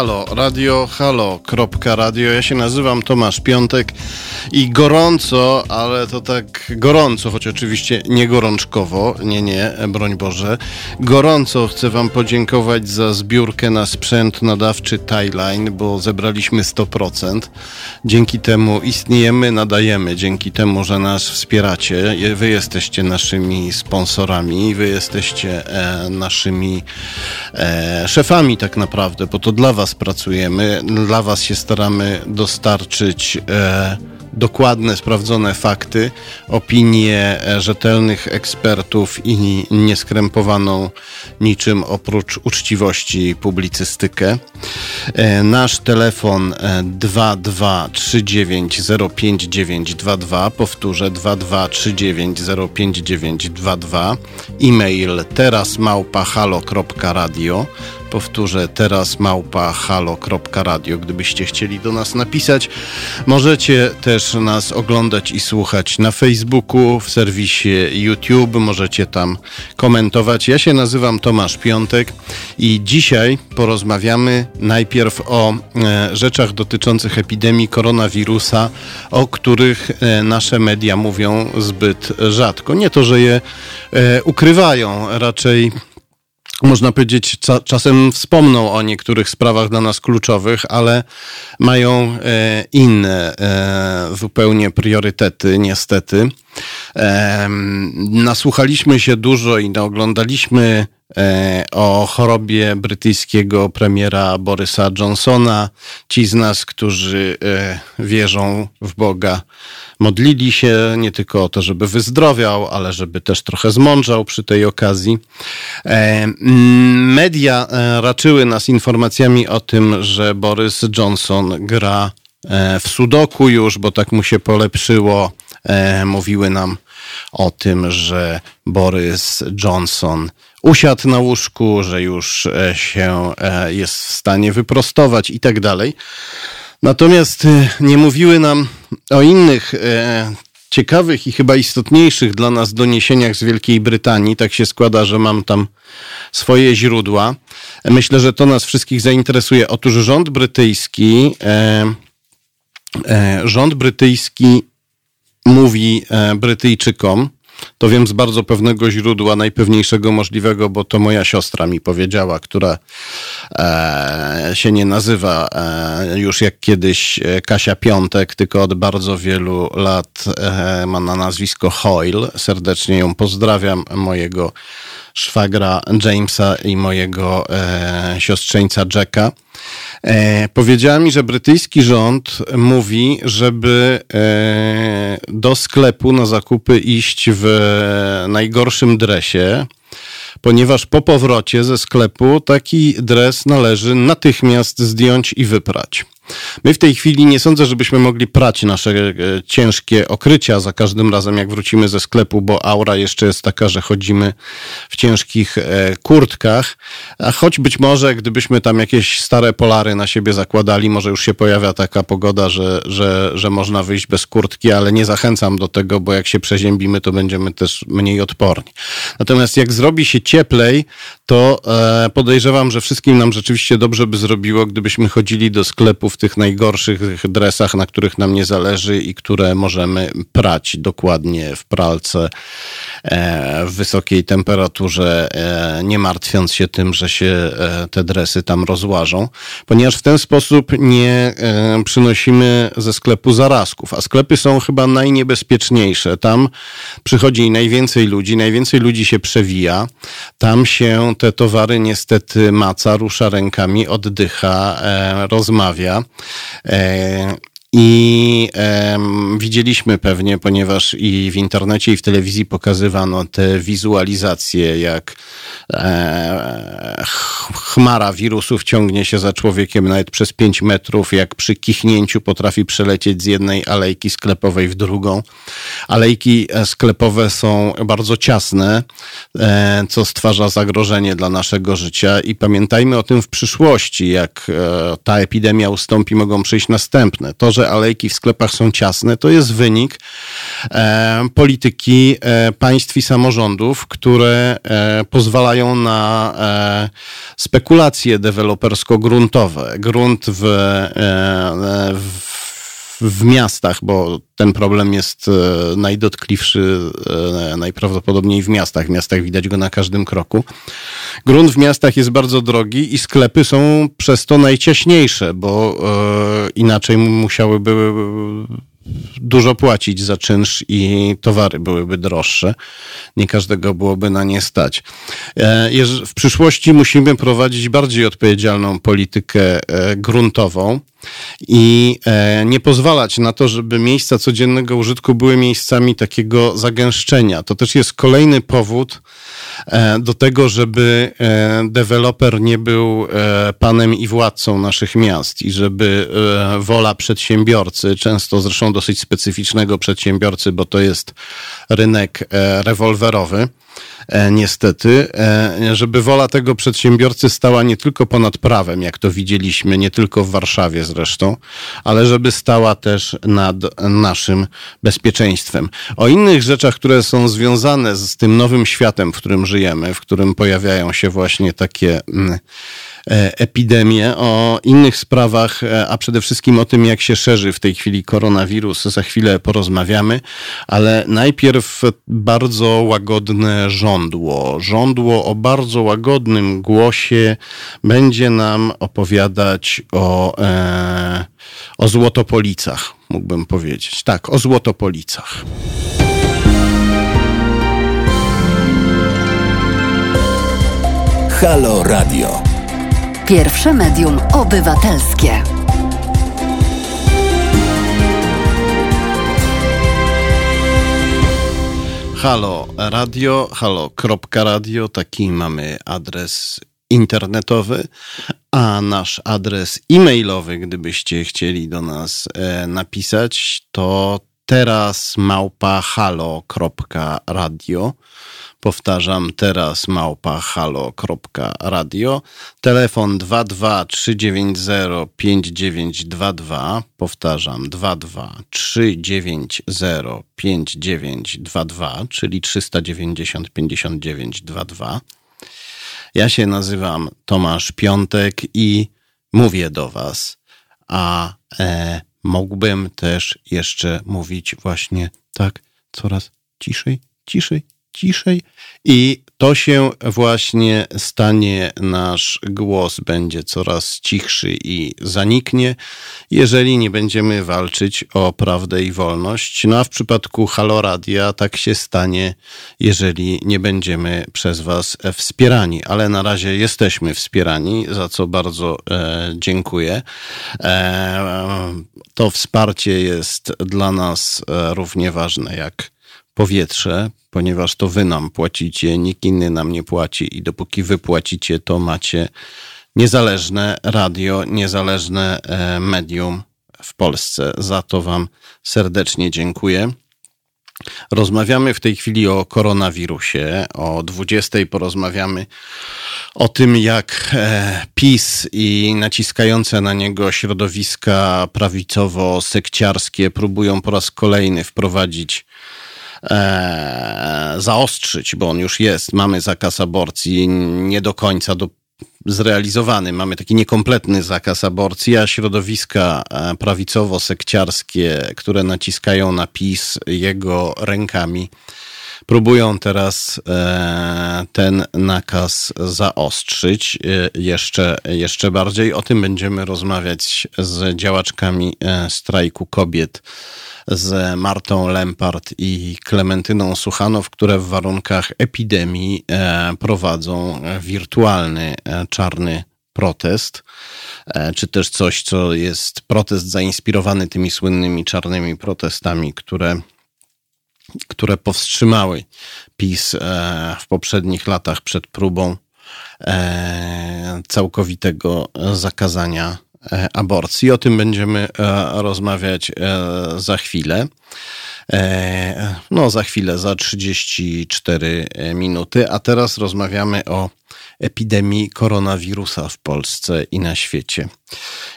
Halo Radio, halo.radio. Ja się nazywam Tomasz Piątek i gorąco, ale to tak gorąco, choć oczywiście nie gorączkowo, nie, nie, broń Boże. Gorąco chcę Wam podziękować za zbiórkę na sprzęt nadawczy Thailine, bo zebraliśmy 100%. Dzięki temu istniejemy, nadajemy, dzięki temu, że nas wspieracie. Wy jesteście naszymi sponsorami, Wy jesteście e, naszymi e, szefami tak naprawdę, bo to dla Was pracujemy, dla Was się staramy dostarczyć e, dokładne, sprawdzone fakty, opinie rzetelnych ekspertów i nieskrępowaną niczym oprócz uczciwości publicystykę. E, nasz telefon 2239059922, e, powtórzę 2239059922, e-mail terasmałpahalo.radio Powtórzę teraz małpa halo.radio. Gdybyście chcieli do nas napisać, możecie też nas oglądać i słuchać na Facebooku, w serwisie YouTube, możecie tam komentować. Ja się nazywam Tomasz Piątek i dzisiaj porozmawiamy najpierw o e, rzeczach dotyczących epidemii koronawirusa, o których e, nasze media mówią zbyt rzadko. Nie to, że je e, ukrywają, raczej można powiedzieć, czasem wspomną o niektórych sprawach dla nas kluczowych, ale mają e, inne e, zupełnie priorytety, niestety. E, nasłuchaliśmy się dużo i oglądaliśmy E, o chorobie brytyjskiego premiera Borysa Johnsona. Ci z nas, którzy e, wierzą w Boga, modlili się nie tylko o to, żeby wyzdrowiał, ale żeby też trochę zmądrzał przy tej okazji. E, media raczyły nas informacjami o tym, że Boris Johnson gra w sudoku już, bo tak mu się polepszyło. Mówiły nam o tym, że Boris Johnson usiadł na łóżku, że już e, się e, jest w stanie wyprostować i tak dalej. Natomiast e, nie mówiły nam o innych ciekawych i chyba istotniejszych dla nas doniesieniach z Wielkiej Brytanii. Tak się składa, że mam tam swoje źródła. Myślę, że to nas wszystkich zainteresuje. Otóż rząd brytyjski, rząd brytyjski mówi Brytyjczykom, to wiem z bardzo pewnego źródła, najpewniejszego możliwego, bo to moja siostra mi powiedziała, która e, się nie nazywa e, już jak kiedyś e, Kasia Piątek, tylko od bardzo wielu lat e, ma na nazwisko Hoyle. Serdecznie ją pozdrawiam, mojego szwagra Jamesa i mojego e, siostrzeńca Jacka. E, powiedziała mi, że brytyjski rząd mówi, żeby e, do sklepu na zakupy iść w najgorszym dresie, ponieważ po powrocie ze sklepu taki dres należy natychmiast zdjąć i wyprać. My w tej chwili nie sądzę, żebyśmy mogli prać nasze e, ciężkie okrycia za każdym razem, jak wrócimy ze sklepu, bo aura jeszcze jest taka, że chodzimy w ciężkich e, kurtkach. A choć być może, gdybyśmy tam jakieś stare polary na siebie zakładali, może już się pojawia taka pogoda, że, że, że można wyjść bez kurtki, ale nie zachęcam do tego, bo jak się przeziębimy, to będziemy też mniej odporni. Natomiast jak zrobi się cieplej, to e, podejrzewam, że wszystkim nam rzeczywiście dobrze by zrobiło, gdybyśmy chodzili do sklepu w tych najgorszych dresach, na których nam nie zależy i które możemy prać dokładnie w pralce e, w wysokiej temperaturze, e, nie martwiąc się tym, że się e, te dresy tam rozłażą, ponieważ w ten sposób nie przynosimy ze sklepu zarazków, a sklepy są chyba najniebezpieczniejsze. Tam przychodzi najwięcej ludzi, najwięcej ludzi się przewija, tam się te towary niestety maca, rusza rękami, oddycha, rozmawia. E, I widzieliśmy pewnie, ponieważ i w internecie, i w telewizji pokazywano te wizualizacje, jak e, chmara wirusów ciągnie się za człowiekiem nawet przez 5 metrów, jak przy kichnięciu potrafi przelecieć z jednej alejki sklepowej w drugą. Alejki e, sklepowe są bardzo ciasne, e, co stwarza zagrożenie dla naszego życia i pamiętajmy o tym w przyszłości, jak e, ta epidemia ustąpi, mogą przyjść następne. To, że że alejki w sklepach są ciasne, to jest wynik e, polityki e, państw i samorządów, które e, pozwalają na e, spekulacje dewelopersko-gruntowe. Grunt w, w w miastach, bo ten problem jest e, najdotkliwszy e, najprawdopodobniej w miastach. W miastach widać go na każdym kroku. Grunt w miastach jest bardzo drogi i sklepy są przez to najciaśniejsze, bo e, inaczej musiałyby dużo płacić za czynsz i towary byłyby droższe. Nie każdego byłoby na nie stać. W przyszłości musimy prowadzić bardziej odpowiedzialną politykę gruntową i e, nie pozwalać na to, żeby miejsca codziennego użytku były miejscami takiego zagęszczenia. To też jest kolejny powód e, do tego, żeby e, deweloper nie był panem i władcą naszych miast i żeby wola przedsiębiorcy, często zresztą dosyć specyficznego przedsiębiorcy, bo to jest rynek rewolwerowy, E, niestety, e, żeby wola tego przedsiębiorcy stała nie tylko ponad prawem, jak to widzieliśmy, nie tylko w Warszawie zresztą, ale żeby stała też nad naszym bezpieczeństwem. O innych rzeczach, które są związane z tym nowym światem, w którym żyjemy, w którym pojawiają się właśnie takie mm, E, epidemię, o innych sprawach, e, a przede wszystkim o tym, jak się szerzy w tej chwili koronawirus. Za chwilę porozmawiamy, ale najpierw bardzo łagodne żądło. Żądło o bardzo łagodnym głosie będzie nam opowiadać o, e, o Złotopolicach, mógłbym powiedzieć. Tak, o Złotopolicach. Halo Radio. Pierwsze medium obywatelskie. Halo radio, halo.radio, taki mamy adres internetowy, a nasz adres e-mailowy, gdybyście chcieli do nas e, napisać, to teraz małpa halo.radio. Powtarzam teraz małpa halo.radio. Telefon 223905922. Powtarzam 223905922, czyli 390 59 22. Ja się nazywam Tomasz Piątek i mówię do Was, a e, mógłbym też jeszcze mówić właśnie tak coraz ciszej, ciszej, ciszej i to się właśnie stanie, nasz głos będzie coraz cichszy i zaniknie, jeżeli nie będziemy walczyć o prawdę i wolność. No a w przypadku Haloradia tak się stanie, jeżeli nie będziemy przez Was wspierani, ale na razie jesteśmy wspierani, za co bardzo e, dziękuję. E, to wsparcie jest dla nas e, równie ważne jak powietrze, ponieważ to wy nam płacicie, nikt inny nam nie płaci i dopóki wy płacicie, to macie niezależne radio, niezależne e, medium w Polsce. Za to wam serdecznie dziękuję. Rozmawiamy w tej chwili o koronawirusie. O 20 porozmawiamy o tym, jak e, PiS i naciskające na niego środowiska prawicowo-sekciarskie próbują po raz kolejny wprowadzić e, zaostrzyć, bo on już jest. Mamy zakaz aborcji nie do końca do, zrealizowany. Mamy taki niekompletny zakaz aborcji, a środowiska e, prawicowo-sekciarskie, które naciskają na PiS jego rękami, próbują teraz e, ten nakaz zaostrzyć jeszcze, jeszcze bardziej. O tym będziemy rozmawiać z działaczkami strajku kobiet z Martą Lempart i Klementyną Suchanow, które w warunkach epidemii e, prowadzą wirtualny e, czarny protest, e, czy też coś, co jest protest zainspirowany tymi słynnymi czarnymi protestami, które, które powstrzymały PiS w poprzednich latach przed próbą całkowitego zakazania aborcji. O tym będziemy e, rozmawiać e, za chwilę. No, za chwilę, za 34 minuty. A teraz rozmawiamy o epidemii koronawirusa w Polsce i na świecie.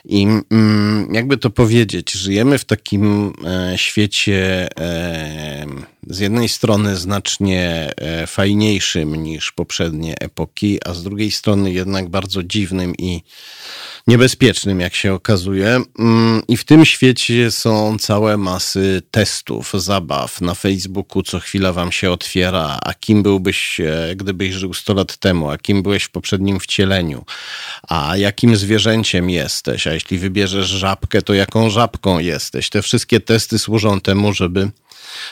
I mm, jakby to powiedzieć, żyjemy w takim e, świecie e, z jednej strony znacznie e, fajniejszym niż poprzednie epoki, a z drugiej strony jednak bardzo dziwnym i niebezpiecznym, jak się okazuje. Mm, I w tym świecie są całe masy testów, zabaw. Na Facebooku co chwila wam się otwiera, a kim byłbyś, gdybyś żył 100 lat temu, a kim byłeś w poprzednim wcieleniu, a jakim zwierzęciem jesteś, a jeśli wybierzesz żabkę, to jaką żabką jesteś. Te wszystkie testy służą temu, żeby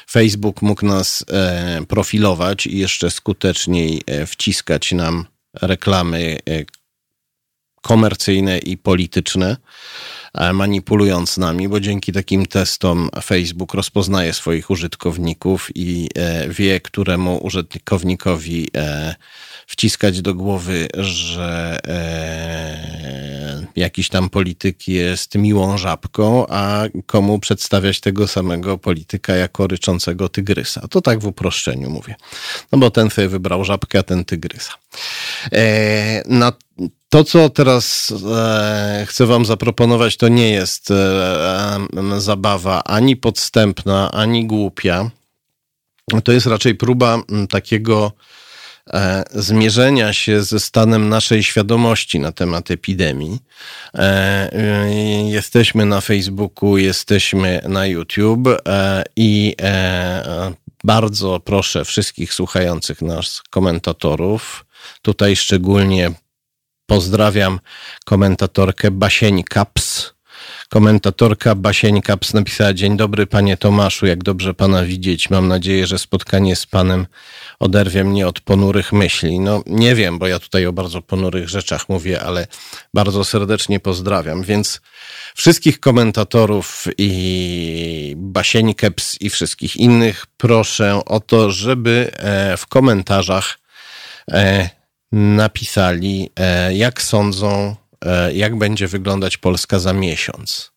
Facebook mógł nas e, profilować i jeszcze skuteczniej e, wciskać nam reklamy e, komercyjne i polityczne, manipulując nami, bo dzięki takim testom Facebook rozpoznaje swoich użytkowników i wie, któremu użytkownikowi wciskać do głowy, że e, jakiś tam polityk jest miłą żabką, a komu przedstawiać tego samego polityka jako ryczącego tygrysa. To tak w uproszczeniu mówię. No bo ten sobie wybrał żabkę, a ten tygrysa. E, na to, co teraz e, chcę Wam zaproponować, to nie jest e, zabawa ani podstępna, ani głupia. To jest raczej próba takiego zmierzenia się ze stanem naszej świadomości na temat epidemii. E, e, jesteśmy na Facebooku, jesteśmy na YouTube i bardzo proszę wszystkich słuchających nas komentatorów, tutaj szczególnie pozdrawiam komentatorkę Basień Kaps, Komentatorka Basień Kaps napisała Dzień dobry panie Tomaszu, jak dobrze pana widzieć. Mam nadzieję, że spotkanie z panem oderwie mnie od ponurych myśli. No nie wiem, bo ja tutaj o bardzo ponurych rzeczach mówię, ale bardzo serdecznie pozdrawiam. Więc wszystkich komentatorów i Basień Kaps i wszystkich innych proszę o to, żeby e, w komentarzach e, napisali, e, jak sądzą jak będzie wyglądać Polska za miesiąc,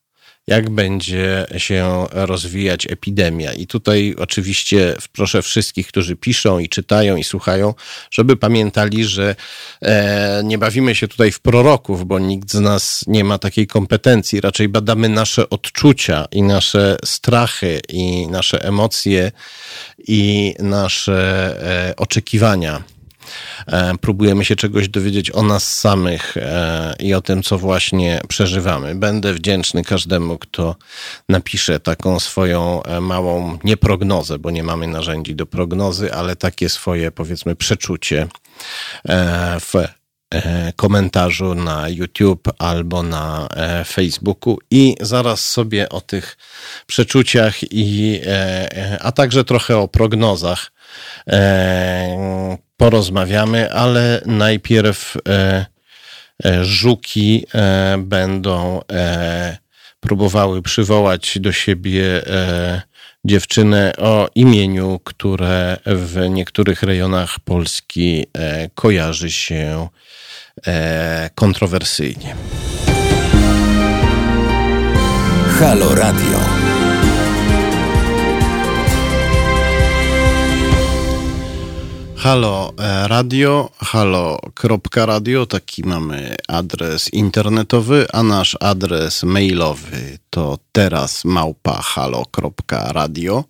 jak będzie się rozwijać epidemia. I tutaj oczywiście proszę wszystkich, którzy piszą i czytają i słuchają, żeby pamiętali, że e, nie bawimy się tutaj w proroków, bo nikt z nas nie ma takiej kompetencji. Raczej badamy nasze odczucia i nasze strachy i nasze emocje i nasze e, oczekiwania E, próbujemy się czegoś dowiedzieć o nas samych e, i o tym, co właśnie przeżywamy. Będę wdzięczny każdemu, kto napisze taką swoją e, małą, nie prognozę, bo nie mamy narzędzi do prognozy, ale takie swoje, powiedzmy, przeczucie w komentarzu na YouTube albo na Facebooku i zaraz sobie o tych przeczuciach i a także trochę o prognozach porozmawiamy, ale najpierw e, e, żuki e, będą próbowały przywołać do siebie dziewczynę o imieniu, które w niektórych rejonach Polski kojarzy się kontrowersyjnie. Halo Radio. Halo e, Radio, halo.radio, taki mamy adres internetowy, a nasz adres mailowy to teraz małpa halo.radio.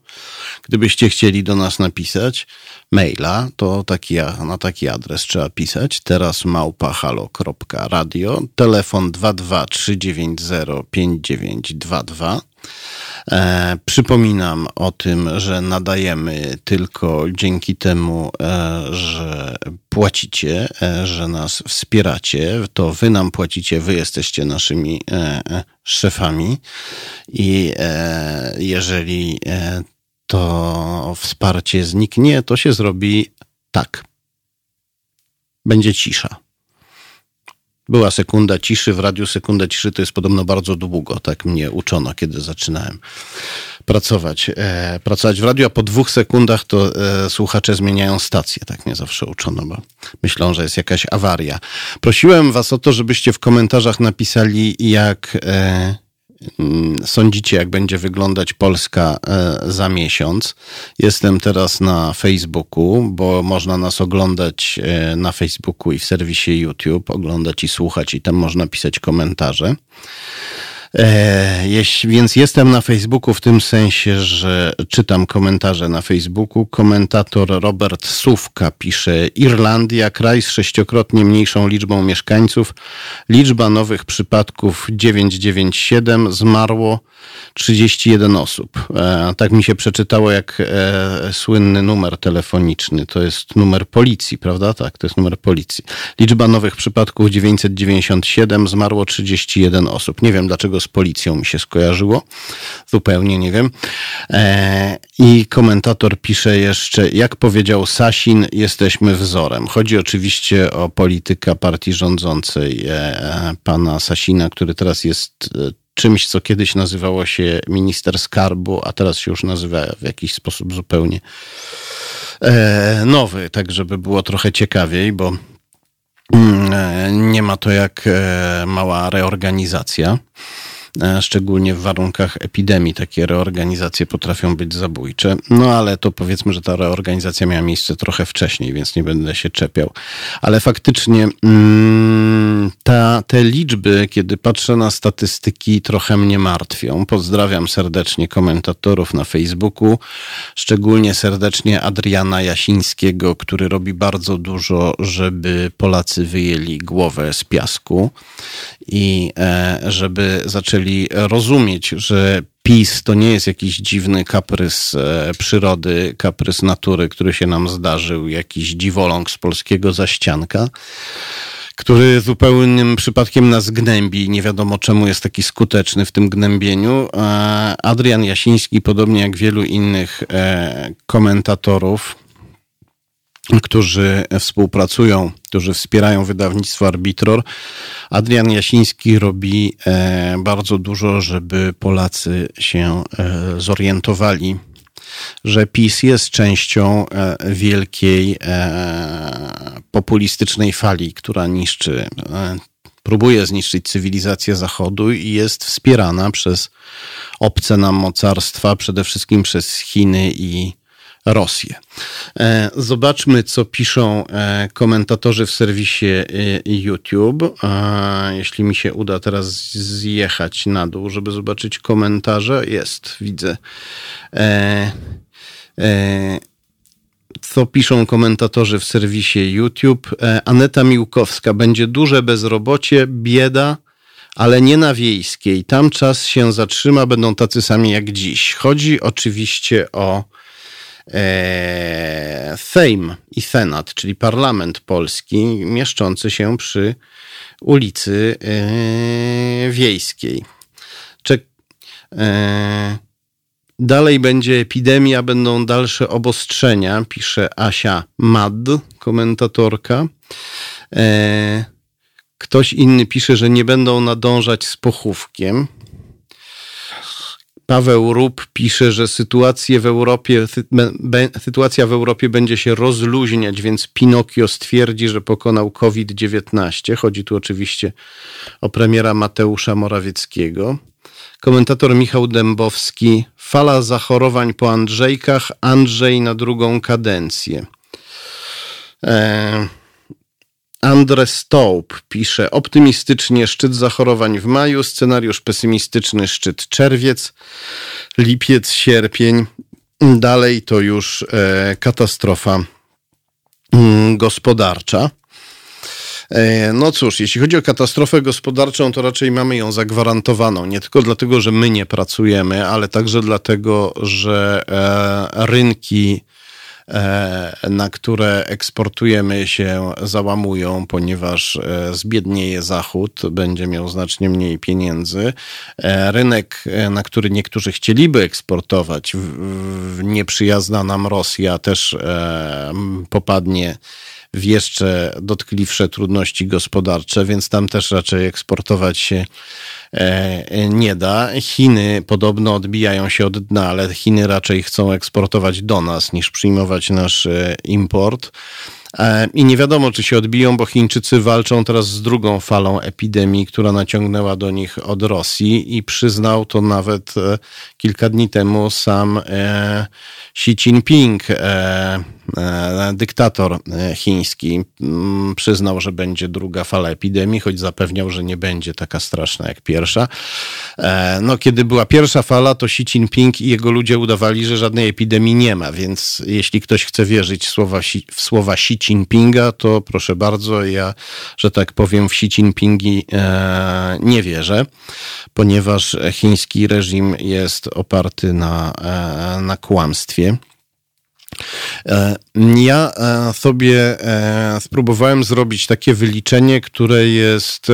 Gdybyście chcieli do nas napisać maila, to taki, na taki adres trzeba pisać teraz małpa halo.radio, telefon 223905922 E, przypominam o tym, że nadajemy tylko dzięki temu, e, że płacicie, e, że nas wspieracie. To wy nam płacicie, wy jesteście naszymi e, e, szefami. I e, jeżeli to wsparcie zniknie, to się zrobi tak. Będzie cisza. Była sekunda ciszy, w radiu sekunda ciszy to jest podobno bardzo długo, tak mnie uczono, kiedy zaczynałem pracować. E, pracować w radiu, a po dwóch sekundach to e, słuchacze zmieniają stację, tak mnie zawsze uczono, bo myślą, że jest jakaś awaria. Prosiłem was o to, żebyście w komentarzach napisali, jak, e, sądzicie, jak będzie wyglądać Polska e, za miesiąc. Jestem teraz na Facebooku, bo można nas oglądać e, na Facebooku i w serwisie YouTube, oglądać i słuchać, i tam można pisać komentarze. E, więc jestem na Facebooku w tym sensie, że czytam komentarze na Facebooku. Komentator Robert Sówka pisze: Irlandia, kraj z sześciokrotnie mniejszą liczbą mieszkańców. Liczba nowych przypadków 997, zmarło 31 osób. E, tak mi się przeczytało jak e, słynny numer telefoniczny. To jest numer policji, prawda? Tak, to jest numer policji. Liczba nowych przypadków 997, zmarło 31 osób. Nie wiem dlaczego z policją mi się skojarzyło. Zupełnie nie wiem. E, I komentator pisze jeszcze, jak powiedział Sasin, jesteśmy wzorem. Chodzi oczywiście o polityka partii rządzącej e, pana Sasina, który teraz jest e, czymś, co kiedyś nazywało się minister skarbu, a teraz się już nazywa w jakiś sposób zupełnie nowy, tak żeby było trochę ciekawiej, bo mm, nie ma to jak mała reorganizacja. Szczególnie w warunkach epidemii takie reorganizacje potrafią być zabójcze. No ale to powiedzmy, że ta reorganizacja miała miejsce trochę wcześniej, więc nie będę się czepiał. Ale faktycznie mm, ta, te liczby, kiedy patrzę na statystyki, trochę mnie martwią. Pozdrawiam serdecznie komentatorów na Facebooku, szczególnie serdecznie Adriana Jasińskiego, który robi bardzo dużo, żeby Polacy wyjęli głowę z piasku i e, żeby zaczęli rozumieć, że PiS to nie jest jakiś dziwny kaprys e, przyrody, kaprys natury, który się nam zdarzył, jakiś dziwoląg z polskiego zaścianka, który zupełnym przypadkiem nas gnębi. Nie wiadomo czemu jest taki skuteczny w tym gnębieniu. E, Adrian Jasiński, podobnie jak wielu innych komentatorów, którzy współpracują, którzy wspierają wydawnictwo Arbitror. Adrian Jasiński robi e, bardzo dużo, żeby Polacy się e, zorientowali, że PiS jest częścią e, wielkiej populistycznej fali, która niszczy, próbuje zniszczyć cywilizację Zachodu i jest wspierana przez obce nam mocarstwa, przede wszystkim przez Chiny i Rosję. E, zobaczmy, co piszą e, komentatorzy w serwisie e, YouTube. Jeśli mi się uda teraz zjechać na dół, żeby zobaczyć komentarze. Jest, widzę. Co piszą komentatorzy w serwisie YouTube? Aneta Miłkowska. Będzie duże bezrobocie, bieda, ale nie na wiejskiej. Tam czas się zatrzyma, będą tacy sami jak dziś. Chodzi oczywiście o e, Sejm i Senat, czyli Parlament Polski, mieszczący się przy ulicy e, Wiejskiej. E, dalej będzie epidemia, będą dalsze obostrzenia, pisze Asia Mad, komentatorka. Ktoś inny pisze, że nie będą nadążać z pochówkiem. Paweł Rup pisze, że sytuację w Europie, sytuacja w Europie będzie się rozluźniać, więc Pinokio stwierdzi, że pokonał COVID-19. Chodzi tu oczywiście o premiera Mateusza Morawieckiego. Komentator Michał Dębowski. Fala zachorowań po Andrzejkach. Andrzej na drugą kadencję. Eee. Andre Stołp pisze optymistycznie szczyt zachorowań w maju, scenariusz pesymistyczny szczyt czerwiec, lipiec, sierpień. Dalej to już e, katastrofa mm, gospodarcza. E, no cóż, jeśli chodzi o katastrofę gospodarczą, to raczej mamy ją zagwarantowaną. Nie tylko dlatego, że my nie pracujemy, ale także dlatego, że e, rynki na które eksportujemy się, załamują, ponieważ e, zbiednieje Zachód, będzie miał znacznie mniej pieniędzy. E, rynek, na który niektórzy chcieliby eksportować, nieprzyjazna nam Rosja też popadnie w jeszcze dotkliwsze trudności gospodarcze, więc tam też raczej eksportować się e, nie da. Chiny podobno odbijają się od dna, ale Chiny raczej chcą eksportować do nas niż przyjmować nasz e, import. E, I nie wiadomo, czy się odbiją, bo Chińczycy walczą teraz z drugą falą epidemii, która naciągnęła do nich od Rosji i przyznał to nawet kilka dni temu sam Xi Jinping, dyktator chiński, mm, przyznał, że będzie druga fala epidemii, choć zapewniał, że nie będzie taka straszna jak pierwsza. No, kiedy była pierwsza fala, to Xi Jinping i jego ludzie udawali, że żadnej epidemii nie ma, więc jeśli ktoś chce wierzyć w słowa, w słowa Xi Jinpinga, to proszę bardzo, ja, że tak powiem, w Xi Jinpingi e, nie wierzę, ponieważ chiński reżim jest oparty na, e, na kłamstwie. E, ja e, sobie e, spróbowałem zrobić takie wyliczenie, które jest,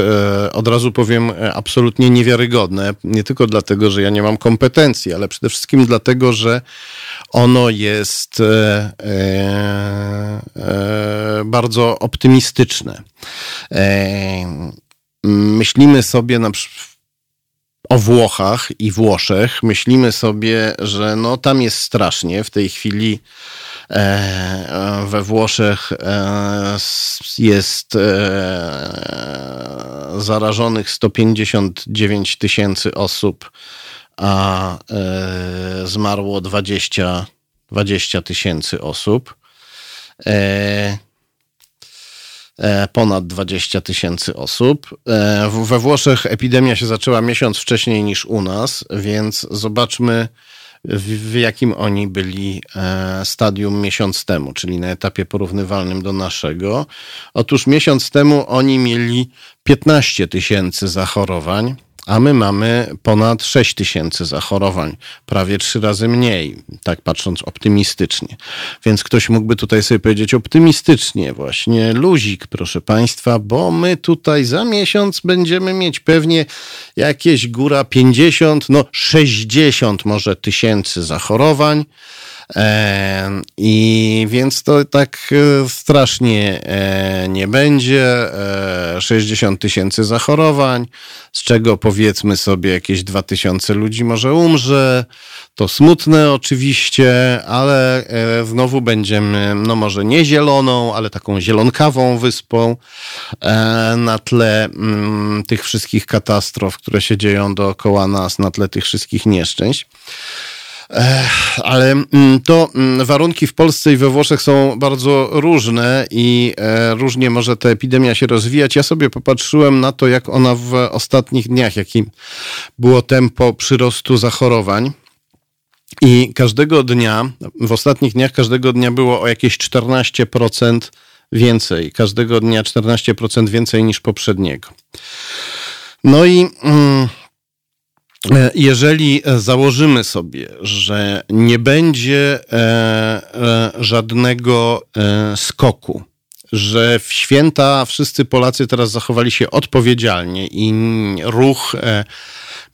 od razu powiem, absolutnie niewiarygodne. Nie tylko dlatego, że ja nie mam kompetencji, ale przede wszystkim dlatego, że ono jest bardzo optymistyczne. Myślimy sobie na przykład, o Włochach i Włoszech. Myślimy sobie, że no tam jest strasznie. W tej chwili e, we Włoszech e, jest e, zarażonych 159 tysięcy osób, a zmarło 20 tysięcy osób. E, ponad 20 tysięcy osób. E, we Włoszech epidemia się zaczęła miesiąc wcześniej niż u nas, więc zobaczmy, w, jakim oni byli e, stadium miesiąc temu, czyli na etapie porównywalnym do naszego. Otóż miesiąc temu oni mieli 15 tysięcy zachorowań a my mamy ponad 6 tysięcy zachorowań, prawie trzy razy mniej, tak patrząc optymistycznie. Więc ktoś mógłby tutaj sobie powiedzieć optymistycznie, właśnie luzik, proszę Państwa, bo my tutaj za miesiąc będziemy mieć pewnie jakieś góra 50, no 60 może tysięcy zachorowań. I więc to tak e, strasznie e, nie będzie. 60 e, tysięcy zachorowań, z czego powiedzmy sobie jakieś 2 tysiące ludzi może umrze. To smutne oczywiście, ale znowu będziemy, no może nie zieloną, ale taką zielonkawą wyspą na tle mm, tych wszystkich katastrof, które się dzieją dookoła nas, na tle tych wszystkich nieszczęść. Ale mm, to mm, warunki w Polsce i we Włoszech są bardzo różne i e, różnie może ta epidemia się rozwijać. Ja sobie popatrzyłem na to, jak ona w ostatnich dniach, jakim było tempo przyrostu zachorowań. I każdego dnia, w ostatnich dniach każdego dnia było o jakieś 14% więcej. Każdego dnia 14% więcej niż poprzedniego. No i. Mm, jeżeli założymy sobie, że nie będzie e, e, żadnego skoku, że w święta wszyscy Polacy teraz zachowali się odpowiedzialnie i ruch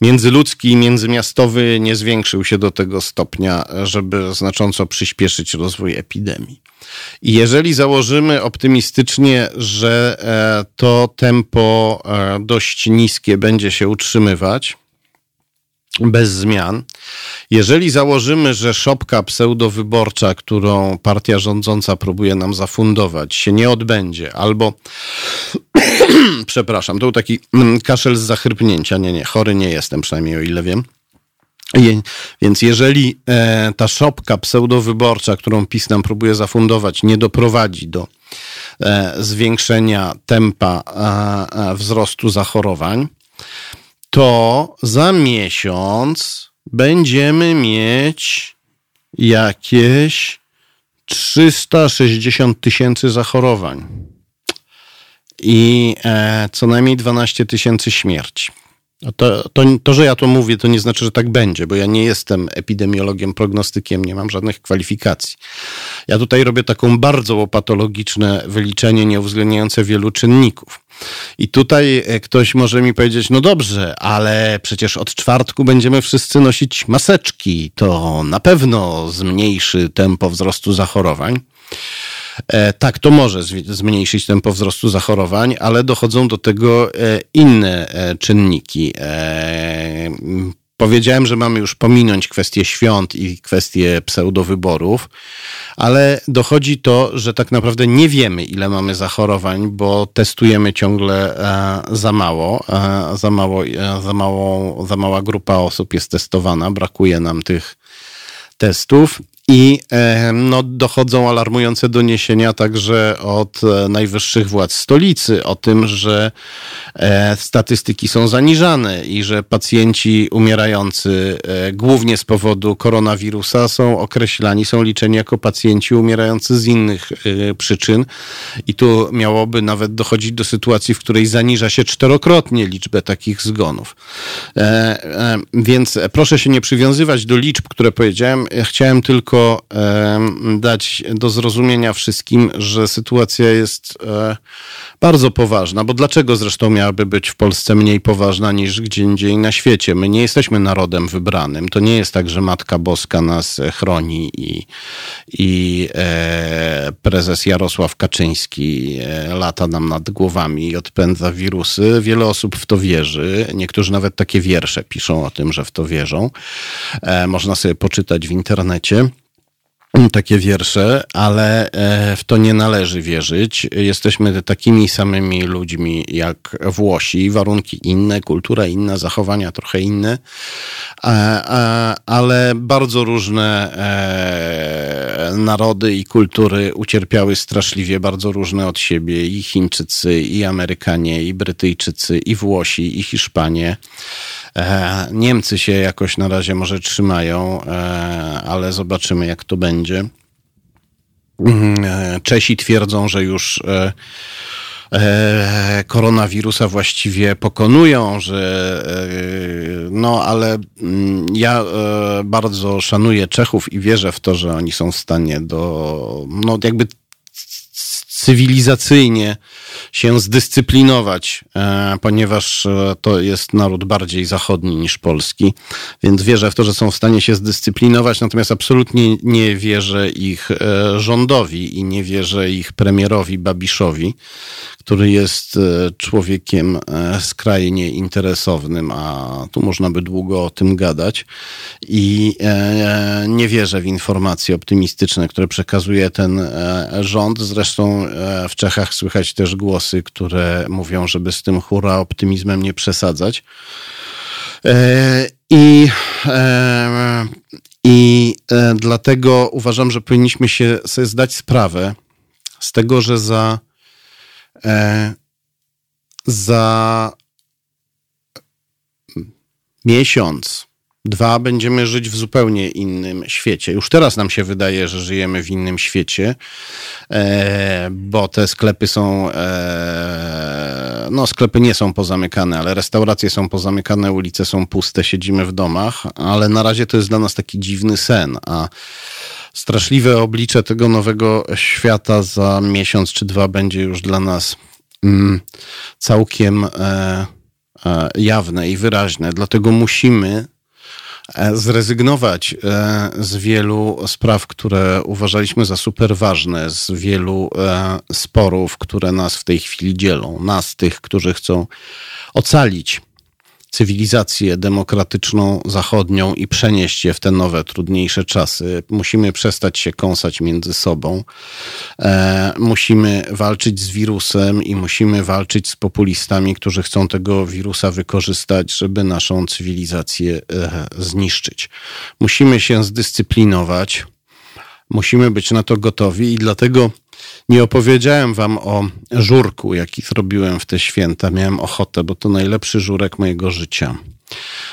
międzyludzki i międzymiastowy nie zwiększył się do tego stopnia, żeby znacząco przyspieszyć rozwój epidemii. I jeżeli założymy optymistycznie, że to tempo dość niskie będzie się utrzymywać, bez zmian. Jeżeli założymy, że szopka pseudowyborcza, którą partia rządząca próbuje nam zafundować, się nie odbędzie, albo przepraszam, to był taki mm, kaszel z zachrypnięcia. Nie, nie, chory nie jestem, przynajmniej o ile wiem. Więc jeżeli e, ta szopka pseudowyborcza, którą PiS nam próbuje zafundować, nie doprowadzi do e, zwiększenia tempa wzrostu zachorowań, to za miesiąc będziemy mieć jakieś 360 tysięcy zachorowań i e, co najmniej 12 tysięcy śmierci. To, to, to, że ja to mówię, to nie znaczy, że tak będzie, bo ja nie jestem epidemiologiem, prognostykiem, nie mam żadnych kwalifikacji. Ja tutaj robię taką bardzo łopatologiczne wyliczenie, nieuwzględniające wielu czynników. I tutaj e, ktoś może mi powiedzieć, no dobrze, ale przecież od czwartku będziemy wszyscy nosić maseczki. To na pewno zmniejszy tempo wzrostu zachorowań. E, tak, to może zmniejszyć tempo wzrostu zachorowań, ale dochodzą do tego e, inne czynniki. Powiedziałem, że mamy już pominąć kwestie świąt i kwestie pseudowyborów, ale dochodzi to, że tak naprawdę nie wiemy, ile mamy zachorowań, bo testujemy ciągle e, za mało. E, za, mało e, za, mało za mała grupa osób jest testowana, brakuje nam tych testów i e, no, dochodzą alarmujące doniesienia także od e, najwyższych władz stolicy o tym, że e, statystyki są zaniżane i że pacjenci umierający głównie z powodu koronawirusa są określani, są liczeni jako pacjenci umierający z innych przyczyn. I tu miałoby nawet dochodzić do sytuacji, w której zaniża się czterokrotnie liczbę takich zgonów. Więc proszę się nie przywiązywać do liczb, które powiedziałem. Chciałem tylko tylko dać do zrozumienia wszystkim, że sytuacja jest e, bardzo poważna, bo dlaczego zresztą miałaby być w Polsce mniej poważna niż gdzie indziej na świecie? My nie jesteśmy narodem wybranym. To nie jest tak, że Matka Boska nas chroni i, i e, prezes Jarosław Kaczyński e, lata nam nad głowami i odpędza wirusy. Wiele osób w to wierzy. Niektórzy nawet takie wiersze piszą o tym, że w to wierzą. Można sobie poczytać w internecie takie wiersze, ale e, w to nie należy wierzyć. Jesteśmy takimi samymi ludźmi jak Włosi, warunki inne, kultura inna, zachowania trochę inne, ale bardzo różne e, narody i kultury ucierpiały straszliwie, bardzo różne od siebie i Chińczycy, i Amerykanie, i Brytyjczycy, i Włosi, i Hiszpanie. E, Niemcy się jakoś na razie może trzymają, e, ale zobaczymy, jak to będzie. E, Czesi twierdzą, że już koronawirusa właściwie pokonują, że no ale mm, ja bardzo szanuję Czechów i wierzę w to, że oni są w stanie do no jakby cywilizacyjnie się zdyscyplinować, e, ponieważ e, to jest naród bardziej zachodni niż polski, więc wierzę w to, że są w stanie się zdyscyplinować, natomiast absolutnie nie wierzę ich e, rządowi i nie wierzę ich premierowi Babiszowi, który jest człowiekiem skrajnie interesownym, a tu można by długo o tym gadać. I nie wierzę w informacje optymistyczne, które przekazuje ten rząd. Zresztą w Czechach słychać też głosy, które mówią, żeby z tym hura optymizmem nie przesadzać. E, I, e, i e, dlatego uważam, że powinniśmy się sobie zdać sprawę z tego, że za, za miesiąc, Dwa, będziemy żyć w zupełnie innym świecie. Już teraz nam się wydaje, że żyjemy w innym świecie, e, bo te sklepy są, e, no sklepy nie są pozamykane, ale restauracje są pozamykane, ulice są puste, siedzimy w domach, ale na razie to jest dla nas taki dziwny sen, a straszliwe oblicze tego nowego świata za miesiąc czy dwa będzie już dla nas mm, całkiem e, jawne i wyraźne. Dlatego musimy zrezygnować e, z wielu spraw, które uważaliśmy za super ważne, z wielu e, sporów, które nas w tej chwili dzielą, nas, tych, którzy chcą ocalić cywilizację demokratyczną, zachodnią i przenieść je w te nowe, trudniejsze czasy. Musimy przestać się kąsać między sobą. E, musimy walczyć z wirusem i musimy walczyć z populistami, którzy chcą tego wirusa wykorzystać, żeby naszą cywilizację e, zniszczyć. Musimy się zdyscyplinować. Musimy być na to gotowi i dlatego nie opowiedziałem wam o żurku, jaki zrobiłem w te święta. Miałem ochotę, bo to najlepszy żurek mojego życia.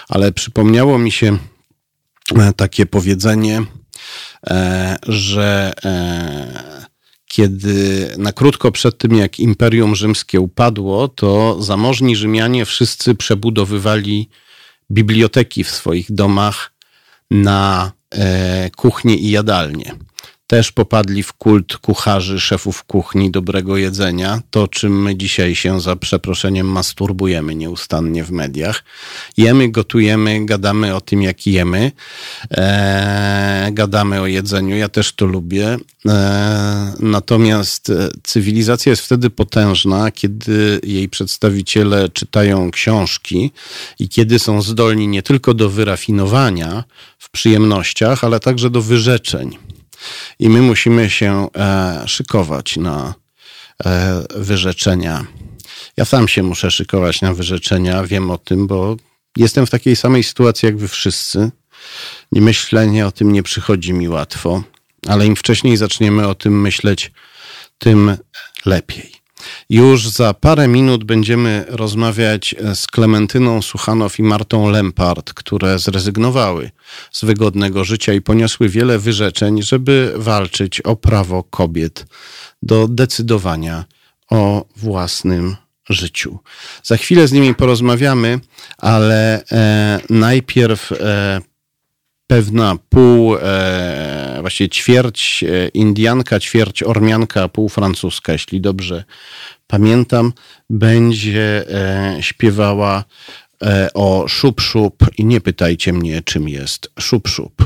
Ale przypomniało mi się e, takie powiedzenie, e, że e, kiedy na krótko przed tym, jak Imperium Rzymskie upadło, to zamożni Rzymianie wszyscy przebudowywali biblioteki w swoich domach na kuchnie i jadalnie też popadli w kult kucharzy, szefów kuchni, dobrego jedzenia. To, czym my dzisiaj się za przeproszeniem masturbujemy nieustannie w mediach. Jemy, gotujemy, gadamy o tym, jak jemy. E, gadamy o jedzeniu. Ja też to lubię. E, natomiast e, cywilizacja jest wtedy potężna, kiedy jej przedstawiciele czytają książki i kiedy są zdolni nie tylko do wyrafinowania w przyjemnościach, ale także do wyrzeczeń. I my musimy się e, szykować na wyrzeczenia. Ja sam się muszę szykować na wyrzeczenia, wiem o tym, bo jestem w takiej samej sytuacji jak wy wszyscy. Myślenie o tym nie przychodzi mi łatwo ale im wcześniej zaczniemy o tym myśleć, tym lepiej. Już za parę minut będziemy rozmawiać z Klementyną Suchanow i Martą Lempart, które zrezygnowały z wygodnego życia i poniosły wiele wyrzeczeń, żeby walczyć o prawo kobiet do decydowania o własnym życiu. Za chwilę z nimi porozmawiamy, ale e, najpierw e, pewna pół, e, właściwie ćwierć e, Indianka, ćwierć Ormianka, pół francuska, jeśli dobrze pamiętam, będzie e, śpiewała e, o szup-szup i nie pytajcie mnie, czym jest szup-szup.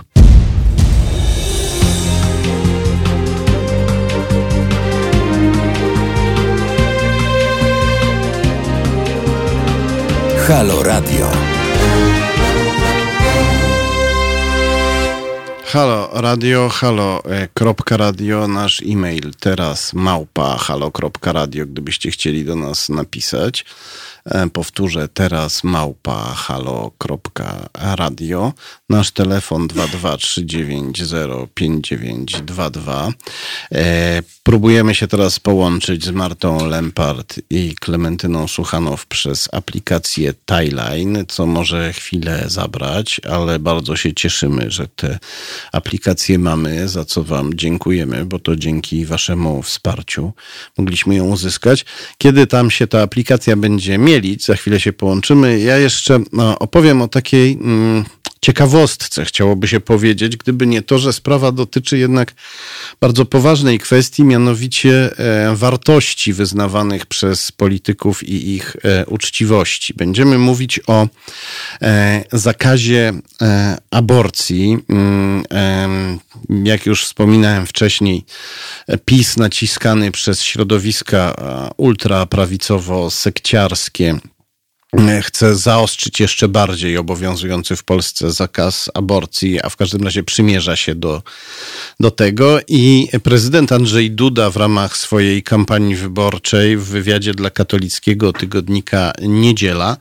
Halo Radio. Halo radio, halo e, kropka radio, nasz e-mail teraz małpa halo.radio, gdybyście chcieli do nas napisać. E, powtórzę teraz małpa halo.radio. Nasz telefon 223905922. E, próbujemy się teraz połączyć z Martą Lempart i Klementyną Suchanow przez aplikację Tyline, co może chwilę zabrać, ale bardzo się cieszymy, że te aplikacje mamy, za co Wam dziękujemy, bo to dzięki Waszemu wsparciu mogliśmy ją uzyskać. Kiedy tam się ta aplikacja będzie mieć, mielić, za chwilę się połączymy. Ja jeszcze no, opowiem o takiej mm, ciekawostce, chciałoby się powiedzieć, gdyby nie to, że sprawa dotyczy jednak bardzo poważnej kwestii, mianowicie e, wartości wyznawanych przez polityków i ich e, uczciwości. Będziemy mówić o e, zakazie aborcji. Mm, jak już wspominałem wcześniej, PiS naciskany przez środowiska ultraprawicowo-sekciarskie chce zaostrzyć jeszcze bardziej obowiązujący w Polsce zakaz aborcji, a w każdym razie przymierza się do, do tego. I prezydent Andrzej Duda w ramach swojej kampanii wyborczej w wywiadzie dla katolickiego tygodnika Niedziela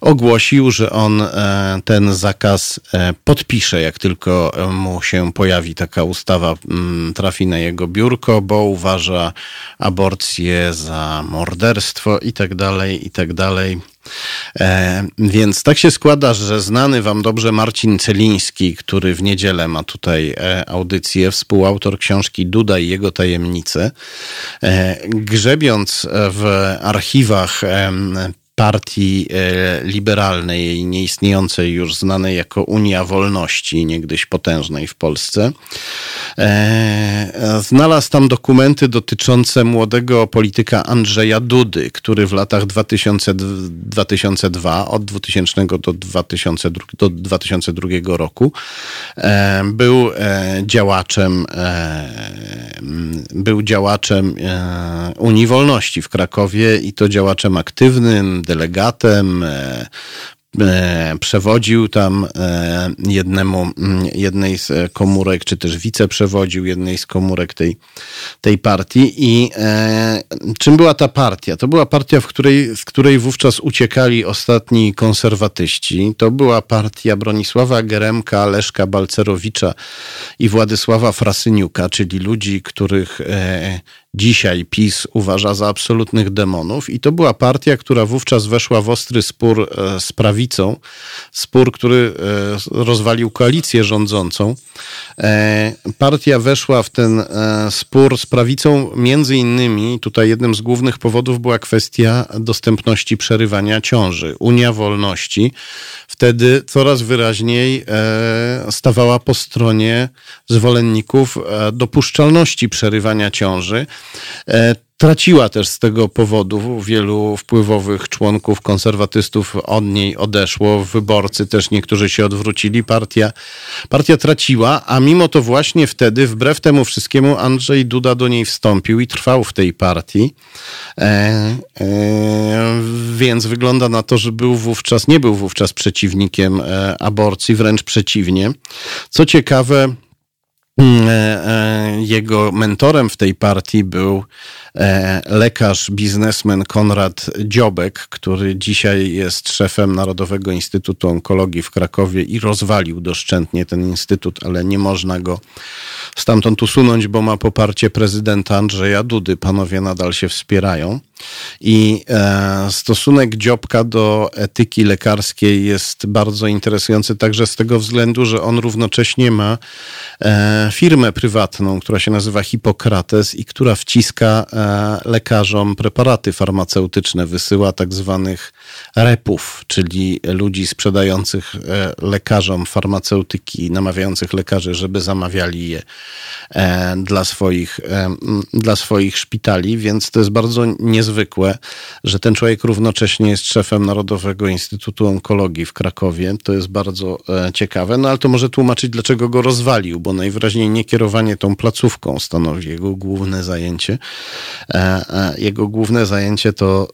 ogłosił, że on e, ten zakaz e, podpisze, jak tylko mu się pojawi taka ustawa, mm, trafi na jego biurko, bo uważa aborcję za morderstwo i tak dalej, i tak dalej. E, więc tak się składa, że znany wam dobrze Marcin Celiński, który w niedzielę ma tutaj e, audycję, współautor książki Duda i jego tajemnice, e, grzebiąc w archiwach partii e, liberalnej, nieistniejącej już, znanej jako Unia Wolności, niegdyś potężnej w Polsce. E, znalazł tam dokumenty dotyczące młodego polityka Andrzeja Dudy, który w latach 2000, 2002, od 2000 do 2002, do 2002 roku e, był działaczem był działaczem Unii Wolności w Krakowie i to działaczem aktywnym, delegatem, e, e, przewodził tam e, jednemu, mm, jednej z komórek, czy też wiceprzewodził jednej z komórek tej, tej partii. I e, czym była ta partia? To była partia, w której, z której wówczas uciekali ostatni konserwatyści. To była partia Bronisława Geremka, Leszka Balcerowicza i Władysława Frasyniuka, czyli ludzi, których e, dzisiaj PiS uważa za absolutnych demonów. I to była partia, która wówczas weszła w ostry spór e, z prawicą. Spór, który e, rozwalił koalicję rządzącą. E, partia weszła w ten spór z prawicą między innymi, tutaj jednym z głównych powodów była kwestia dostępności przerywania ciąży. Unia Wolności wtedy coraz wyraźniej stawała po stronie zwolenników dopuszczalności przerywania ciąży. E, traciła też z tego powodu wielu wpływowych członków konserwatystów od niej odeszło, wyborcy też niektórzy się odwrócili, partia, partia traciła, a mimo to właśnie wtedy, wbrew temu wszystkiemu, Andrzej Duda do niej wstąpił i trwał w tej partii. E, e, więc wygląda na to, że był wówczas, nie był wówczas przeciwnikiem e, aborcji, wręcz przeciwnie. Co ciekawe, jego mentorem w tej partii był e, lekarz, biznesmen Konrad Dziobek, który dzisiaj jest szefem Narodowego Instytutu Onkologii w Krakowie i rozwalił doszczętnie ten instytut, ale nie można go stamtąd usunąć, bo ma poparcie prezydenta Andrzeja Dudy. Panowie nadal się wspierają. I e, stosunek Dziobka do etyki lekarskiej jest bardzo interesujący także z tego względu, że on równocześnie ma e, firmę prywatną, która się nazywa Hipokrates i która wciska e, lekarzom preparaty farmaceutyczne, wysyła tak zwanych repów, czyli ludzi sprzedających e, lekarzom farmaceutyki, namawiających lekarzy, żeby zamawiali je e, dla swoich, e, dla swoich szpitali, więc to jest bardzo niezwykłe, że ten człowiek równocześnie jest szefem Narodowego Instytutu Onkologii w Krakowie. To jest bardzo ciekawe, no ale to może tłumaczyć, dlaczego go rozwalił, bo najwyraźniej nie kierowanie tą placówką stanowi jego główne zajęcie. Jego główne zajęcie to,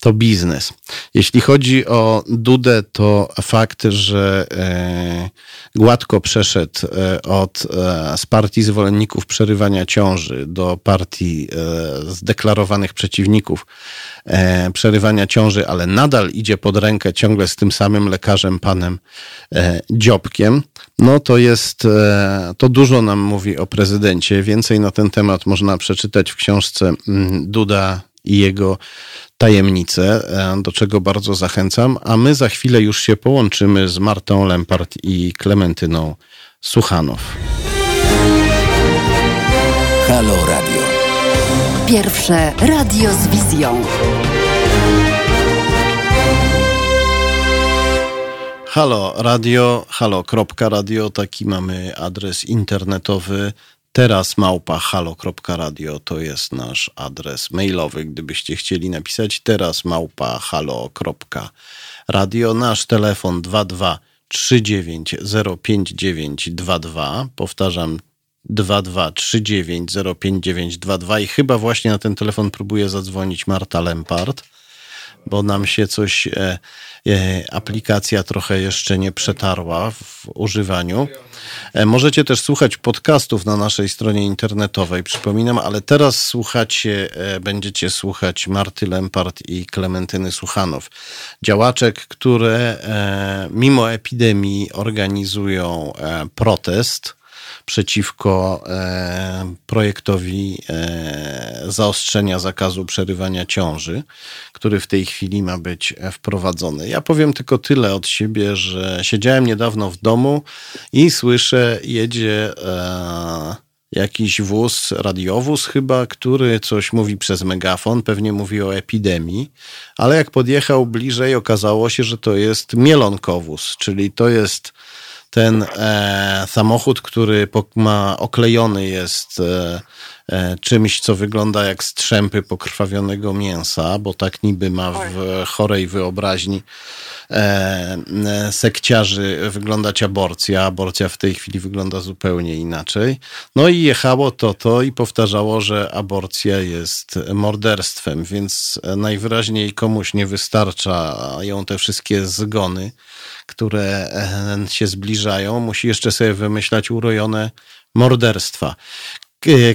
to biznes. Jeśli chodzi o Dudę, to fakt, że e, gładko przeszedł e, od, e, z partii zwolenników przerywania ciąży do partii zdeklarowanych przeciwników przerywania ciąży, ale nadal idzie pod rękę ciągle z tym samym lekarzem, panem Dziobkiem, no to jest, to dużo nam mówi o prezydencie. Więcej na ten temat można przeczytać w książce mm, Duda i jego tajemnice, e, do czego bardzo zachęcam, a my za chwilę już się połączymy z Martą Lempart i Klementyną Suchanow. Halo Radio. Pierwsze radio z wizją. Halo Radio, halo.radio, taki mamy adres internetowy teraz małpa halo.radio to jest nasz adres mailowy, gdybyście chcieli napisać teraz małpa halo.radio. Nasz telefon 2239059922. Powtarzam 2239059922 i chyba właśnie na ten telefon próbuje zadzwonić Marta Lempart, bo nam się coś e, e, aplikacja trochę jeszcze nie przetarła w używaniu. E, możecie też słuchać podcastów na naszej stronie internetowej, przypominam, ale teraz słuchacie, e, będziecie słuchać Marty Lempart i Klementyny Suchanow. Działaczek, które e, mimo epidemii organizują protest przeciwko e, projektowi e, zaostrzenia zakazu przerywania ciąży, który w tej chwili ma być wprowadzony. Ja powiem tylko tyle od siebie, że siedziałem niedawno w domu i słyszę, jedzie e, jakiś wóz, radiowóz chyba, który coś mówi przez megafon, pewnie mówi o epidemii, ale jak podjechał bliżej, okazało się, że to jest mielonkowóz, czyli to jest ten e, samochód, który ma oklejony jest e, e, czymś, co wygląda jak strzępy pokrwawionego mięsa, bo tak niby ma w chorej wyobraźni e, e, sekciarzy wyglądać aborcja. Aborcja w tej chwili wygląda zupełnie inaczej. No i jechało to to i powtarzało, że aborcja jest morderstwem, więc najwyraźniej komuś nie wystarczają te wszystkie zgony które e, się zbliżają, musi jeszcze sobie wymyślać urojone morderstwa.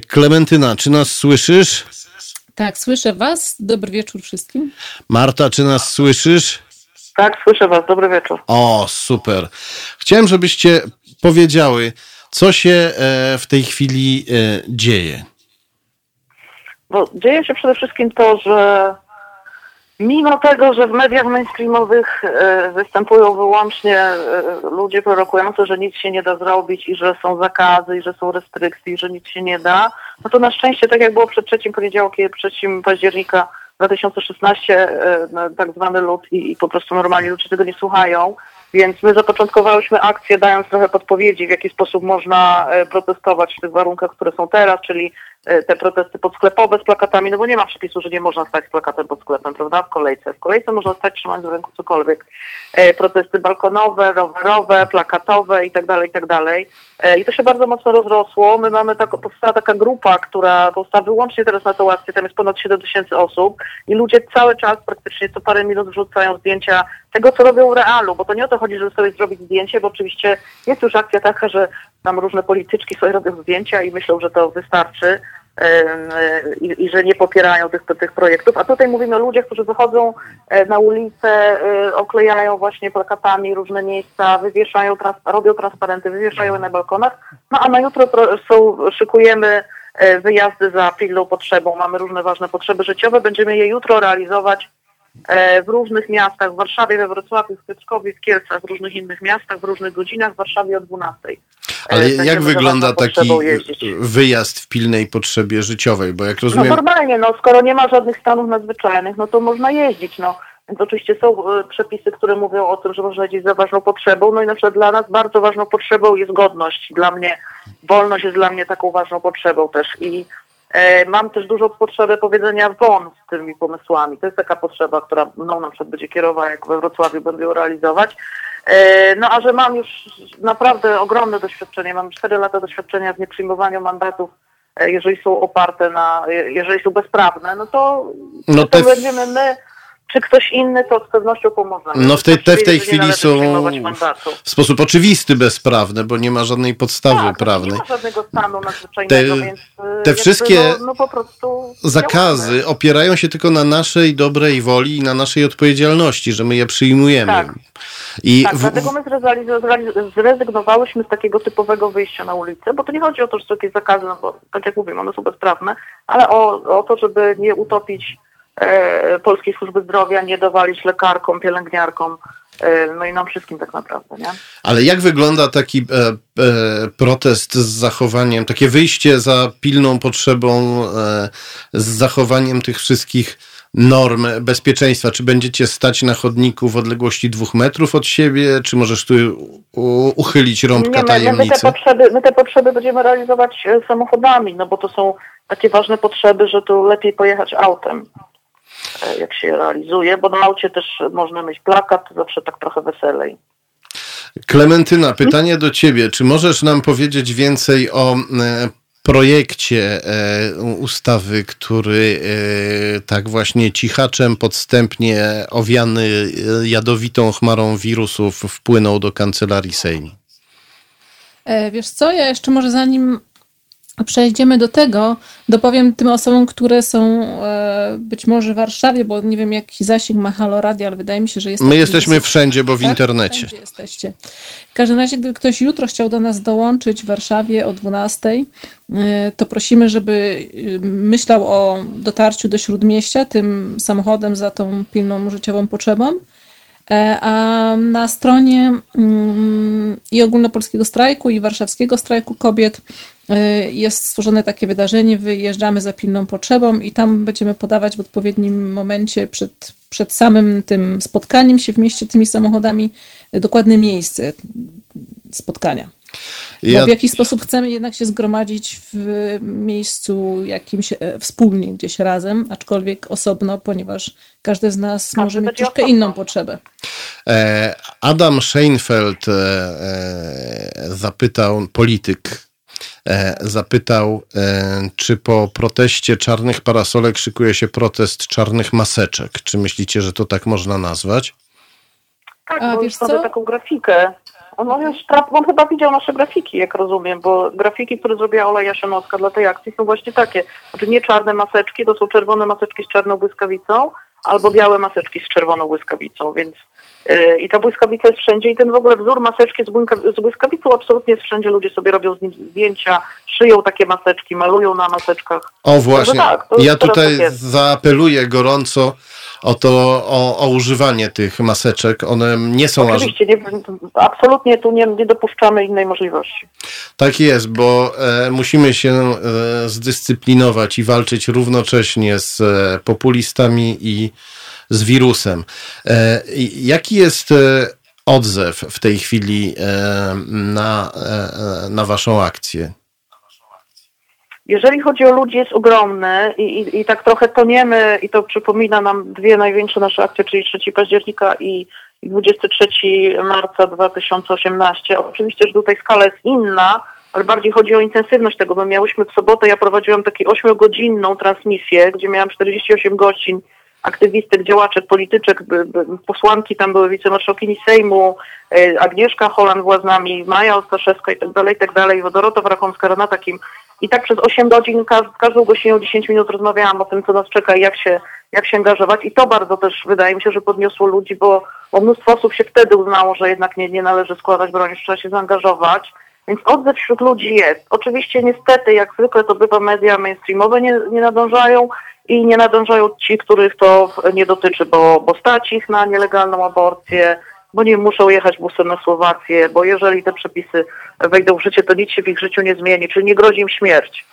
Klementyna, czy nas słyszysz? Tak, słyszę Was. Dobry wieczór wszystkim. Marta, czy nas słyszysz? Tak, słyszę Was. Dobry wieczór. O, super. Chciałem, żebyście powiedziały, co się e, w tej chwili e, dzieje. Bo dzieje się przede wszystkim to, że mimo tego, że w mediach mainstreamowych e, występują wyłącznie e, ludzie prorokujący, że nic się nie da zrobić i że są zakazy i że są restrykcje i że nic się nie da, no to na szczęście, tak jak było przed trzecim poniedziałkiem, 3 października 2016, tak zwany lud i, i po prostu normalni ludzie tego nie słuchają, więc my zapoczątkowałyśmy akcję dając trochę podpowiedzi, w jaki sposób można protestować w tych warunkach, które są teraz, czyli E, te protesty podsklepowe z plakatami, no bo nie ma przepisu, że nie można stać z plakatem pod sklepem, prawda, w kolejce. W kolejce można stać trzymając w ręku cokolwiek. E, protesty balkonowe, rowerowe, plakatowe i tak dalej, i tak dalej. E, I to się bardzo mocno rozrosło. My mamy taką, powstała taka grupa, która powstała wyłącznie teraz na tą akcję, tam jest ponad 7 tysięcy osób i ludzie cały czas praktycznie co parę minut wrzucają zdjęcia tego, co robią w realu, bo to nie o to chodzi, żeby sobie zrobić zdjęcie, bo oczywiście jest już akcja taka, że tam różne polityczki sobie robią zdjęcia i myślą, że to wystarczy i, i, że nie popierają tych, tych projektów. A tutaj mówimy o ludziach, którzy wychodzą e, na ulicę, e, oklejają właśnie plakatami różne miejsca, wywieszają, robią transparenty, wywieszają je na balkonach. No a na jutro są, szykujemy e, wyjazdy za pilną potrzebą. Mamy różne ważne potrzeby życiowe. Będziemy je jutro realizować w różnych miastach, w Warszawie, we Wrocławiu, w Piotrkowie, w Kielcach, w różnych innych miastach, w różnych godzinach, w Warszawie o 12. Ale jak wygląda taki wyjazd w pilnej potrzebie życiowej? Bo jak rozumiem... No normalnie, no skoro nie ma żadnych stanów nadzwyczajnych, no to można jeździć, no. Więc oczywiście są e, przepisy, które mówią o tym, że można jeździć za ważną potrzebą, no i na przykład dla nas bardzo ważną potrzebą jest godność. Dla mnie wolność jest dla mnie taką ważną potrzebą też i e, mam też dużą potrzebę powiedzenia won z tymi pomysłami. To jest taka potrzeba, która mną na przykład będzie kierowała, jak we Wrocławiu będę ją realizować. E, no a że mam już naprawdę ogromne doświadczenie, mam 4 lata doświadczenia w nieprzyjmowaniu mandatów, e, jeżeli są oparte na, jeżeli są bezprawne, no to, no to będziemy my czy ktoś inny, to z pewnością pomoże. No w tej, te w tej chwili są w sposób oczywisty bezprawne, bo nie ma żadnej podstawy tak, prawnej. Nie ma żadnego stanu nadzwyczajnego, te, więc te wszystkie no, no po prostu zakazy działamy. opierają się tylko na naszej dobrej woli i na naszej odpowiedzialności, że my je przyjmujemy. Tak. I tak, w... dlatego my zrezygnowałyśmy z takiego typowego wyjścia na ulicę, bo to nie chodzi o to, że są jakieś zakazy, no bo tak jak mówię, one są bezprawne, ale o, o to, żeby nie utopić e, Polskiej Służby Zdrowia, nie dowalić lekarkom, pielęgniarkom, e, no i nam wszystkim tak naprawdę, nie? Ale jak wygląda taki e, e, protest z zachowaniem, takie wyjście za pilną potrzebą, e, z zachowaniem tych wszystkich norm bezpieczeństwa? Czy będziecie stać na chodniku w odległości dwóch metrów od siebie, czy możesz tu uchylić rąbka Nie, my, tajemnicy? My te, potrzeby, my te potrzeby będziemy realizować e, samochodami, no bo to są takie ważne potrzeby, że tu lepiej pojechać autem, e, jak się realizuje, bo na aucie też można mieć plakat, to zawsze tak trochę weselej. Klementyna, pytanie do ciebie. Czy możesz nam powiedzieć więcej o e, projekcie e, ustawy, który e, tak właśnie cichaczem, podstępnie owiany e, jadowitą chmarą wirusów wpłynął do kancelarii Sejmu? Wiesz co, ja jeszcze może zanim przejdziemy do tego, dopowiem tym osobom, które są e, być może w Warszawie, bo nie wiem jaki zasięg ma Halo Radio, ale wydaje mi się, że jest. My jesteśmy wszędzie, bo w tak? internecie. Wszędzie jesteście. W każdym razie, gdyby ktoś jutro chciał do nas dołączyć w Warszawie o 12, e, to prosimy, żeby e, myślał o dotarciu do śródmieścia tym samochodem za tą pilną życiową potrzebą. A na stronie mm, i ogólnopolskiego strajku, i warszawskiego strajku kobiet jest stworzone takie wydarzenie, wyjeżdżamy za pilną potrzebą i tam będziemy podawać w odpowiednim momencie przed, przed samym tym spotkaniem się w mieście tymi samochodami dokładne miejsce spotkania. Ja... w jakiś sposób chcemy jednak się zgromadzić w miejscu jakimś e, wspólnie, gdzieś razem, aczkolwiek osobno, ponieważ każdy z nas każdy może mieć troszkę osobno. inną potrzebę. E, Adam Scheinfeld e, zapytał, polityk, zapytał, e, czy po proteście czarnych parasolek szykuje się protest czarnych maseczek. Czy myślicie, że to tak można nazwać? Tak, A, bo już mamy taką grafikę. On, już, on chyba widział nasze grafiki, jak rozumiem, bo grafiki, które zrobiła Ola Jaszynowska dla tej akcji są właśnie takie. Znaczy nie czarne maseczki, to są czerwone maseczki z czarną błyskawicą, albo białe maseczki z czerwoną błyskawicą, więc yy, i ta błyskawica jest wszędzie i ten w ogóle wzór maseczki z, z błyskawicą absolutnie jest wszędzie, ludzie sobie robią z nim zdjęcia, szyją takie maseczki, malują na maseczkach. O właśnie, tak, ja tutaj tak zaapeluję gorąco o to, o, o używanie tych maseczek. One nie są aż Oczywiście, nie, absolutnie tu nie, nie dopuszczamy innej możliwości. Tak jest, bo e, musimy się e, zdyscyplinować i walczyć równocześnie z e, populistami i z wirusem. E, jaki jest e, odzew w tej chwili e, na, na waszą akcję? Jeżeli chodzi o ludzi, jest ogromny i, i, i tak trochę toniemy i to przypomina nam dwie największe nasze akcje, czyli 3 października i i 23 marca 2018. Oczywiście, że tutaj skala jest inna, ale bardziej chodzi o intensywność tego. My miałyśmy w sobotę, ja prowadziłam taką 8-godzinną transmisję, gdzie miałam 48 godzin aktywistek, działaczek, polityczek, posłanki, tam były wicemarszałkini Sejmu, e, Agnieszka Holand była z nami, Maja Ostaszewska i tak dalej, i tak dalej, Dorota Wrachomska, Renata Kim. I tak przez 8 godzin, ka każdą godziną 10 minut rozmawiałam o tym, co nas czeka i jak się, jak się angażować. I to bardzo też wydaje mi się, że podniosło ludzi, bo, bo mnóstwo osób się wtedy uznało, że jednak nie, nie należy składać broni, że trzeba się zaangażować. Więc odzew wśród ludzi jest. Oczywiście niestety, jak zwykle to bywa, media mainstreamowe nie, nie nadążają i nie nadążają ci, których to nie dotyczy, bo, bo stać ich na nielegalną aborcję, bo nie muszą jechać busem na Słowację, bo jeżeli te przepisy wejdą w życie, to nic się w ich życiu nie zmieni, czyli nie grozi im śmierć.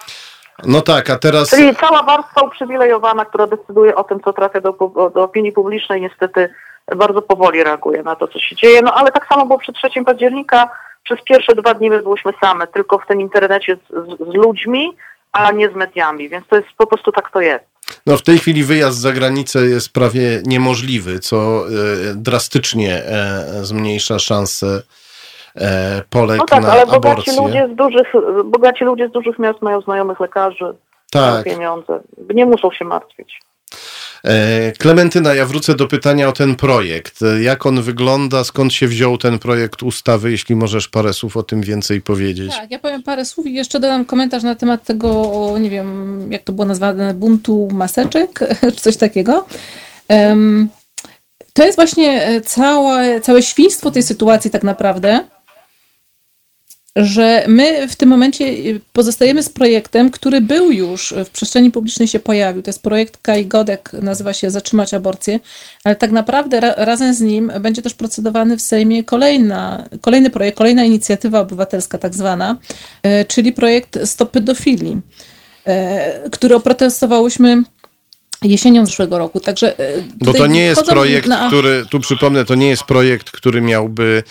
No tak, a teraz. Czyli cała warstwa uprzywilejowana, która decyduje o tym, co trafia do, do opinii publicznej, niestety bardzo powoli reaguje na to, co się dzieje. No ale tak samo było przed 3 października. Przez pierwsze dwa dni my byłyśmy same, tylko w tym internecie z, z, z ludźmi, a nie z mediami, więc to jest po prostu tak to jest. No w tej chwili wyjazd za granicę jest prawie niemożliwy, co e, drastycznie e, zmniejsza szanse e, Polek No tak, na ale bogaci aborcję. ludzie, z dużych, bogaci ludzie z dużych miast mają znajomych lekarzy, Tak. pieniądze, nie muszą się martwić. E, Klementyna, ja wrócę do pytania o ten projekt. E, Jak on wygląda, skąd się wziął ten projekt ustawy, jeśli możesz parę słów o tym więcej powiedzieć? Tak, ja powiem parę słów i jeszcze dodam komentarz na temat tego, nie wiem, jak to było nazwane, buntu maseczek, czy coś takiego. To jest właśnie e, całe, całe świństwo tej sytuacji tak naprawdę, że my w tym momencie y, pozostajemy z projektem, który był już w przestrzeni publicznej się pojawił. To jest projekt Kai Godek, nazywa się Zatrzymać aborcję, ale tak naprawdę ra, razem z nim będzie też procedowany w Sejmie kolejna, kolejny projekt, kolejna inicjatywa obywatelska tak zwana, e, czyli projekt Stop Pedofilii, który oprotestowałyśmy jesienią zeszłego roku. Także Bo to nie jest projekt, na- który, tu przypomnę, to nie jest projekt, który miałby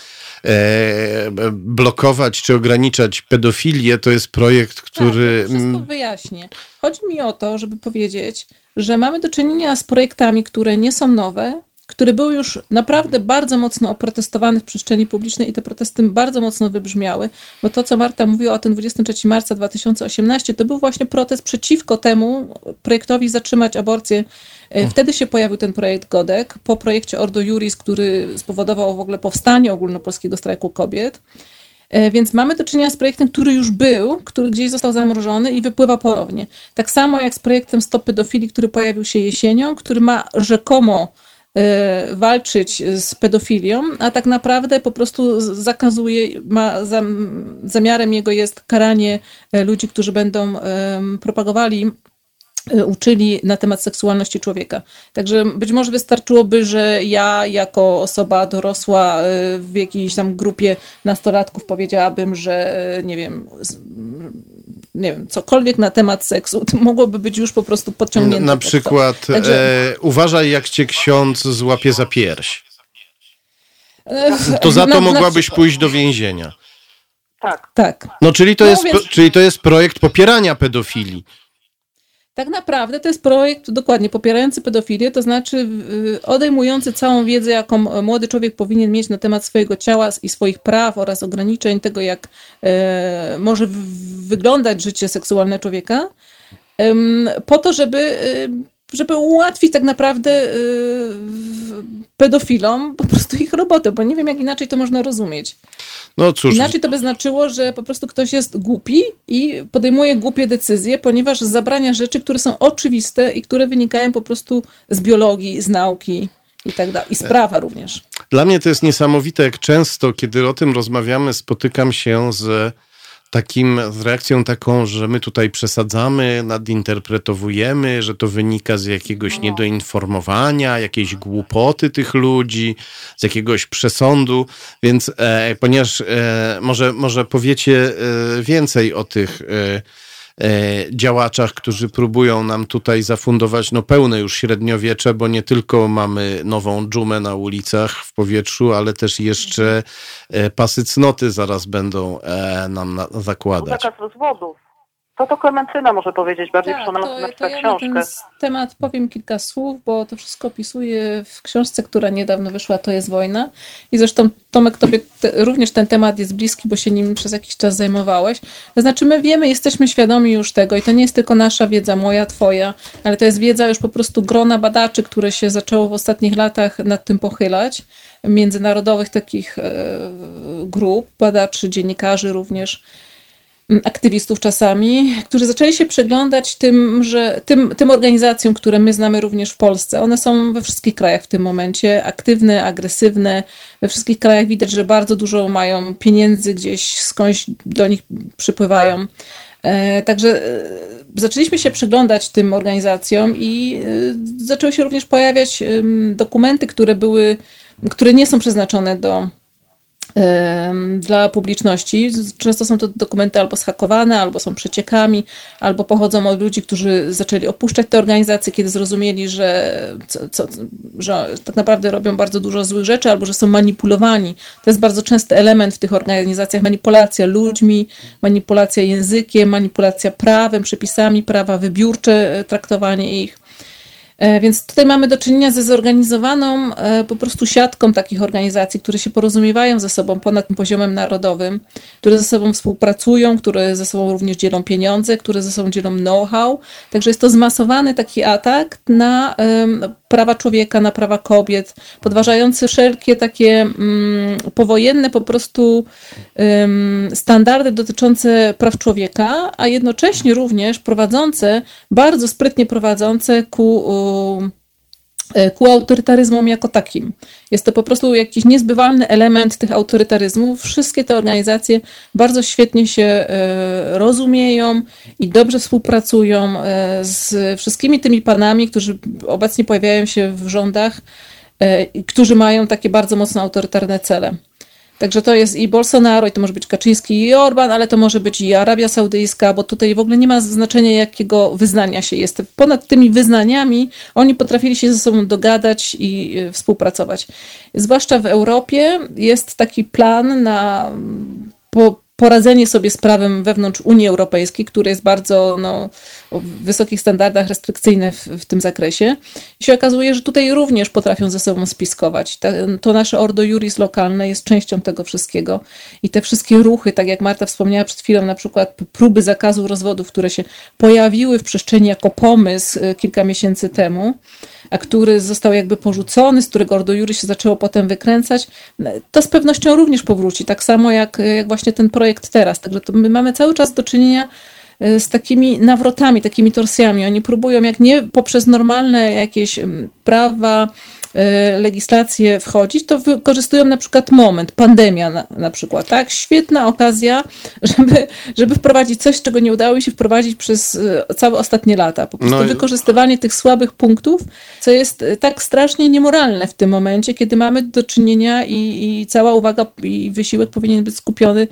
blokować czy ograniczać pedofilię, to jest projekt, który... Tak, wszystko wyjaśnię. Chodzi mi o to, żeby powiedzieć, że mamy do czynienia z projektami, które nie są nowe, które były już naprawdę bardzo mocno oprotestowane w przestrzeni publicznej i te protesty bardzo mocno wybrzmiały, bo to, co Marta mówiła o tym 23 marca 2018, to był właśnie protest przeciwko temu projektowi zatrzymać aborcję. E, Wtedy się pojawił ten projekt Godek, po projekcie Ordo Juris, który spowodował w ogóle powstanie ogólnopolskiego strajku kobiet. E, Więc mamy do czynienia z projektem, który już był, który gdzieś został zamrożony i wypływa ponownie. Tak samo jak z projektem Stop Pedofilii, który pojawił się jesienią, który ma rzekomo walczyć z pedofilią, a tak naprawdę po prostu zakazuje, ma zam, zamiarem jego jest karanie e, ludzi, którzy będą propagowali e, uczyli na temat seksualności człowieka. Także być może wystarczyłoby, że ja jako osoba dorosła e, w jakiejś tam grupie nastolatków powiedziałabym, że e, nie wiem, nie wiem, cokolwiek na temat seksu, to mogłoby być już po prostu podciągnięte. Na przykład Także- e, uważaj, jak cię ksiądz złapie za pierś. E, To za to mogłabyś pójść do więzienia. Tak. Tak. No, czyli to, No, jest, więc- czyli to jest projekt popierania pedofilii. Tak naprawdę to jest projekt dokładnie popierający pedofilię, to znaczy odejmujący całą wiedzę, jaką młody człowiek powinien mieć na temat swojego ciała i swoich praw oraz ograniczeń tego, jak e, może wyglądać życie seksualne człowieka, po to, żeby, żeby ułatwić tak naprawdę y, pedofilom po prostu ich robotę, bo nie wiem, jak inaczej to można rozumieć. No cóż. Inaczej to by znaczyło, że po prostu ktoś jest głupi i podejmuje głupie decyzje, ponieważ zabrania rzeczy, które są oczywiste i które wynikają po prostu z biologii, z nauki i tak dalej. I z prawa również. Dla mnie to jest niesamowite, jak często, kiedy o tym rozmawiamy, spotykam się z takim, z reakcją taką, że my tutaj przesadzamy, nadinterpretowujemy, że to wynika z jakiegoś no. niedoinformowania, jakiejś głupoty tych ludzi, z jakiegoś przesądu, więc e, ponieważ e, może, może powiecie e, więcej o tych e, działaczach, którzy próbują nam tutaj zafundować no, pełne już średniowiecze, bo nie tylko mamy nową dżumę na ulicach w powietrzu, ale też jeszcze e, pasy cnoty zaraz będą e, nam zakładać. Zakaz rozwodów. To to Klementyna może powiedzieć bardziej tak, to, na to ja książkę. Na ten temat powiem kilka słów, bo to wszystko opisuję w książce, która niedawno wyszła, To jest wojna. I zresztą Tomek, tobie te, również ten temat jest bliski, bo się nim przez jakiś czas zajmowałeś. To znaczy my wiemy, jesteśmy świadomi już tego i to nie jest tylko nasza wiedza, moja, twoja, ale to jest wiedza już po prostu grona badaczy, które się zaczęło w ostatnich latach nad tym pochylać międzynarodowych takich e, grup, badaczy, dziennikarzy również, aktywistów czasami, którzy zaczęli się przyglądać tym, że, tym, tym organizacjom, które my znamy również w Polsce. One są we wszystkich krajach w tym momencie, aktywne, agresywne. We wszystkich krajach widać, że bardzo dużo mają pieniędzy gdzieś skądś do nich przypływają. E, także e, zaczęliśmy się przyglądać tym organizacjom i e, zaczęły się również pojawiać dokumenty, które były, które nie są przeznaczone do dla publiczności. Często są to dokumenty albo schakowane, albo są przeciekami, albo pochodzą od ludzi, którzy zaczęli opuszczać te organizacje, kiedy zrozumieli, że, co, co, że tak naprawdę robią bardzo dużo złych rzeczy, albo że są manipulowani. To jest bardzo częsty element w tych organizacjach manipulacja ludźmi, manipulacja językiem, manipulacja prawem, przepisami prawa, wybiórcze traktowanie ich. E, więc tutaj mamy do czynienia ze zorganizowaną e, po prostu siatką takich organizacji, które się porozumiewają ze sobą ponad poziomem narodowym, które ze sobą współpracują, które ze sobą również dzielą pieniądze, które ze sobą dzielą know-how. Także jest to zmasowany taki atak na prawa człowieka, na prawa kobiet, podważający wszelkie takie um, powojenne po prostu um, standardy dotyczące praw człowieka, a jednocześnie również prowadzące, bardzo sprytnie prowadzące ku ku autorytaryzmom jako takim. Jest to po prostu jakiś niezbywalny element tych autorytaryzmów. Wszystkie te organizacje bardzo świetnie się e, rozumieją i dobrze współpracują e, z wszystkimi tymi panami, którzy obecnie pojawiają się w rządach, którzy mają takie bardzo mocno autorytarne cele. Także to jest i Bolsonaro, i to może być Kaczyński, i Orban, ale to może być i Arabia Saudyjska, bo tutaj w ogóle nie ma znaczenia, jakiego wyznania się jest. Ponad tymi wyznaniami oni potrafili się ze sobą dogadać i e, współpracować. Zwłaszcza w Europie jest taki plan na po, poradzenie sobie z prawem wewnątrz Unii Europejskiej, które jest bardzo no, o wysokich standardach restrykcyjne w, w, tym zakresie. I się okazuje, że tutaj również potrafią ze sobą spiskować. to nasze Ordo Juris lokalne jest częścią tego wszystkiego. I te wszystkie ruchy, tak jak Marta wspomniała przed chwilą, na przykład próby zakazu rozwodów, które się pojawiły w przestrzeni jako pomysł y, kilka miesięcy temu, a który został jakby porzucony, z którego Ordo Juris się zaczęło potem wykręcać, to z pewnością również powróci. Tak samo jak, jak właśnie ten projekt teraz. Także to my mamy cały czas do czynienia y, z takimi nawrotami, takimi torsjami. Oni próbują, jak nie poprzez normalne jakieś mm, prawa, E, legislację wchodzić, to wykorzystują na przykład moment, pandemia na, na przykład, tak? Świetna okazja, żeby, żeby wprowadzić coś, czego nie udało się wprowadzić przez e, całe ostatnie lata. Po prostu no, wykorzystywanie tych słabych punktów, co jest e, tak strasznie niemoralne w tym momencie, kiedy mamy do czynienia i, i cała uwaga i wysiłek powinien być skupiony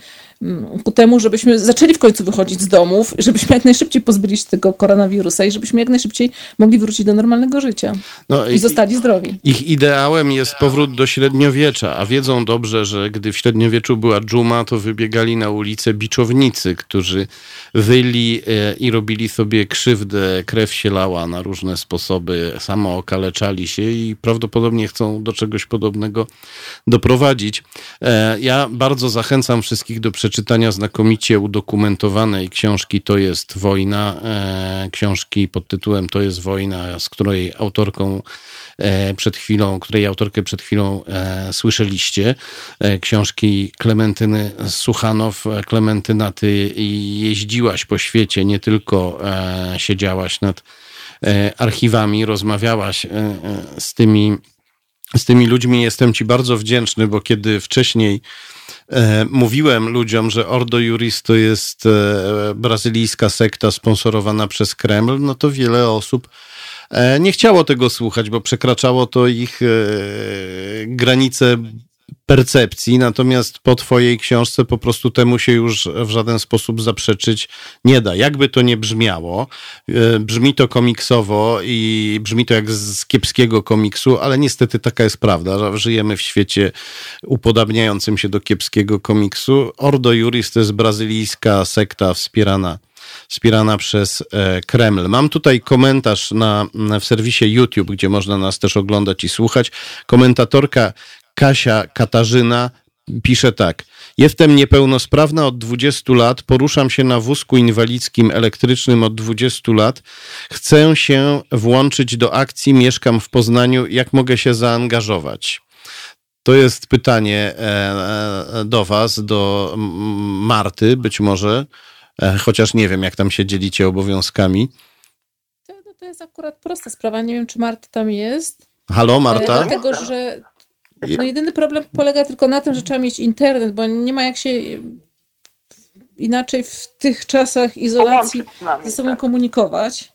ku temu, żebyśmy zaczęli w końcu wychodzić z domów, żebyśmy jak najszybciej pozbyli się tego koronawirusa i żebyśmy jak najszybciej mogli wrócić do normalnego życia no, i, i zostali zdrowi. Ich ideałem jest powrót do średniowiecza, a wiedzą dobrze, że gdy w średniowieczu była dżuma, to wybiegali na ulicę biczownicy, którzy wyli e, i robili sobie krzywdę, krew się lała na różne sposoby, samo okaleczali się i prawdopodobnie chcą do czegoś podobnego doprowadzić. E, ja bardzo zachęcam wszystkich do przeczytania znakomicie udokumentowanej książki To jest wojna, e, książki pod tytułem To jest wojna, z której autorką przed przed chwilą, której autorkę przed chwilą e, słyszeliście, e, książki Klementyny Suchanow. Klementyna, ty jeździłaś po świecie, nie tylko e, siedziałaś nad e, archiwami, rozmawiałaś e, z tymi, z tymi ludźmi. Jestem ci bardzo wdzięczny, bo kiedy wcześniej E, mówiłem ludziom, że Ordo Juris to jest e, brazylijska sekta sponsorowana przez Kreml, no to wiele osób e, nie chciało tego słuchać, bo przekraczało to ich granice percepcji, natomiast po twojej książce po prostu temu się już w żaden sposób zaprzeczyć nie da. Jakby to nie brzmiało, e, brzmi to komiksowo i brzmi to jak z kiepskiego komiksu, ale niestety taka jest prawda, żyjemy w świecie upodabniającym się do kiepskiego komiksu. Ordo Juris to jest brazylijska sekta wspierana wspierana przez e, Kreml. Mam tutaj komentarz na, w serwisie YouTube, gdzie można nas też oglądać i słuchać. Komentatorka Kasia Katarzyna pisze tak. Jestem niepełnosprawna od 20 lat, poruszam się na wózku inwalidzkim elektrycznym od 20 lat. Chcę się włączyć do akcji, mieszkam w Poznaniu. Jak mogę się zaangażować? To jest pytanie e, e, do Was, do Marty być może, e, chociaż nie wiem, jak tam się dzielicie obowiązkami. To, to jest akurat prosta sprawa. Nie wiem, czy Marta tam jest. Halo, Marta? Dlatego, że no jedyny problem polega tylko na tym, że trzeba mieć internet, bo nie ma jak się inaczej w tych czasach izolacji ze sobą tak. komunikować.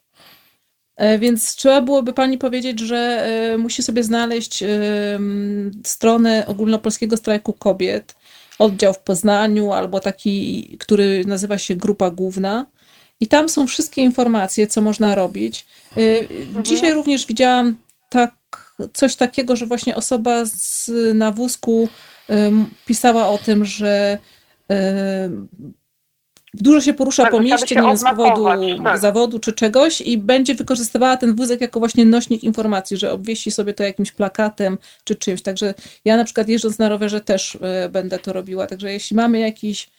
E, więc trzeba byłoby pani powiedzieć, że e, musi sobie znaleźć stronę ogólnopolskiego strajku kobiet, oddział w Poznaniu albo taki, który nazywa się Grupa Główna. I tam są wszystkie informacje, co można robić. E, mhm. Dzisiaj również widziałam tak coś takiego, że właśnie osoba z, na wózku pisała o tym, że dużo się porusza tak, po mieście, nie wiem, z powodu tak. zawodu czy czegoś i będzie wykorzystywała ten wózek jako właśnie nośnik informacji, że obwieści sobie to jakimś plakatem czy czymś. Także ja na przykład jeżdżąc na rowerze też e, będę to robiła. Także jeśli mamy jakiś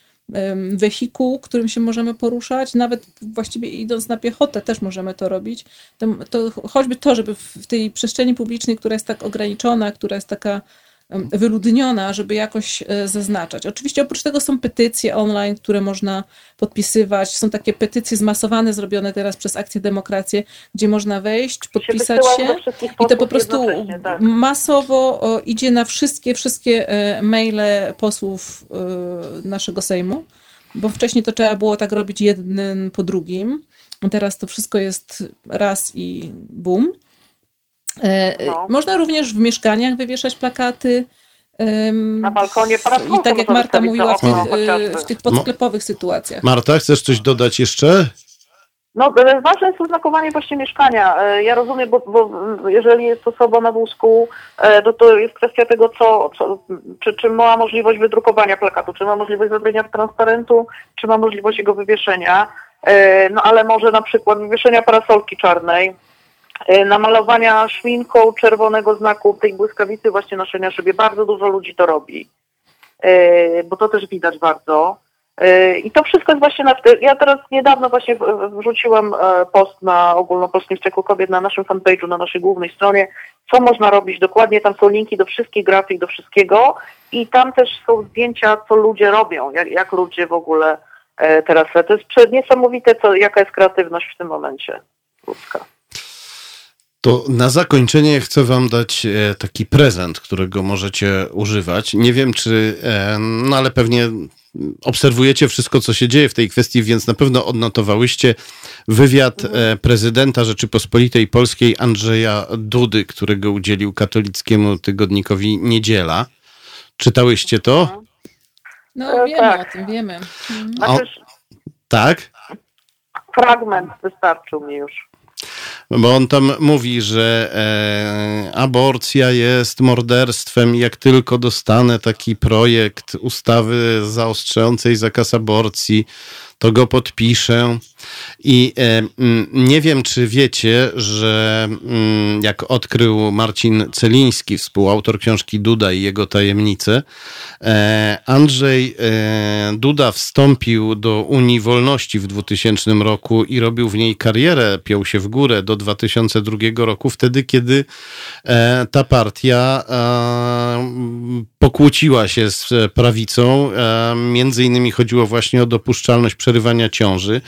wehikuł, którym się możemy poruszać, nawet właściwie idąc na piechotę też możemy to robić. To, to choćby to, żeby w tej przestrzeni publicznej, która jest tak ograniczona, która jest taka wyludniona, żeby jakoś e, zaznaczać. Oczywiście oprócz tego są petycje online, które można podpisywać. Są takie petycje zmasowane, zrobione teraz przez Akcję Demokrację, gdzie można wejść, podpisać się i to po prostu tak. masowo idzie na wszystkie, wszystkie e, maile posłów e, naszego Sejmu, bo wcześniej to trzeba było tak robić jednym po drugim. Teraz to wszystko jest raz i bum. E, no. Można również w mieszkaniach wywieszać plakaty. Na balkonie I tak jak Marta mówiła, w tych, e, w tych podsklepowych sytuacjach. Marta, chcesz coś dodać jeszcze? No, e, ważne jest oznakowanie właśnie mieszkania. Ja rozumiem, bo, bo jeżeli jest osoba na wózku, to, to jest kwestia tego, co, co, czy, czy ma możliwość wydrukowania plakatu, czy ma możliwość zrobienia transparentu, czy ma możliwość jego wywieszenia. No ale może na przykład wywieszenia parasolki czarnej, namalowania szminką czerwonego znaku tej błyskawicy właśnie noszenia szybie. Bardzo dużo ludzi to robi, e, bo to też widać bardzo. E, I to wszystko jest właśnie na... Ja teraz niedawno właśnie wrzuciłem post na ogólnopolskim ścieku kobiet na naszym fanpage'u, na naszej głównej stronie, co można robić dokładnie. Tam są linki do wszystkich grafik, do wszystkiego i tam też są zdjęcia, co ludzie robią, jak, jak ludzie w ogóle teraz... To jest niesamowite, co, jaka jest kreatywność w tym momencie ludzka. To na zakończenie chcę Wam dać e, taki prezent, którego możecie używać. Nie wiem, czy, e, no ale pewnie obserwujecie wszystko, co się dzieje w tej kwestii, więc na pewno odnotowałyście wywiad e, prezydenta Rzeczypospolitej Polskiej Andrzeja Dudy, którego udzielił katolickiemu tygodnikowi Niedziela. Czytałyście to? No, wiemy tak. o tym, wiemy. O, tak? Fragment wystarczył mi już. Bo on tam mówi, że e, aborcja jest morderstwem. Jak tylko dostanę taki projekt ustawy zaostrzającej zakaz aborcji, to go podpiszę. I e, nie wiem, czy wiecie, że mm, jak odkrył Marcin Celiński, współautor książki Duda i jego tajemnice, e, Andrzej e, Duda wstąpił do Unii Wolności w 2000 roku i robił w niej karierę, piął się w górę do 2002 roku, wtedy, kiedy ta partia pokłóciła się z prawicą. Między innymi chodziło właśnie o dopuszczalność przerywania ciąży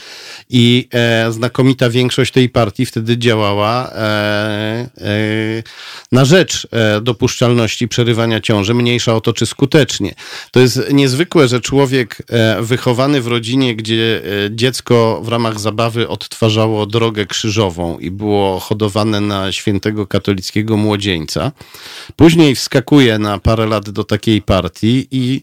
i e, znakomita większość tej partii wtedy działała e, e, na rzecz e, dopuszczalności przerywania ciąży, mniejsza o to, czy skutecznie. To jest niezwykłe, że człowiek e, wychowany w rodzinie, gdzie e, dziecko w ramach zabawy odtwarzało drogę krzyżową i było hodowane na świętego katolickiego młodzieńca, później wskakuje na parę lat do takiej partii i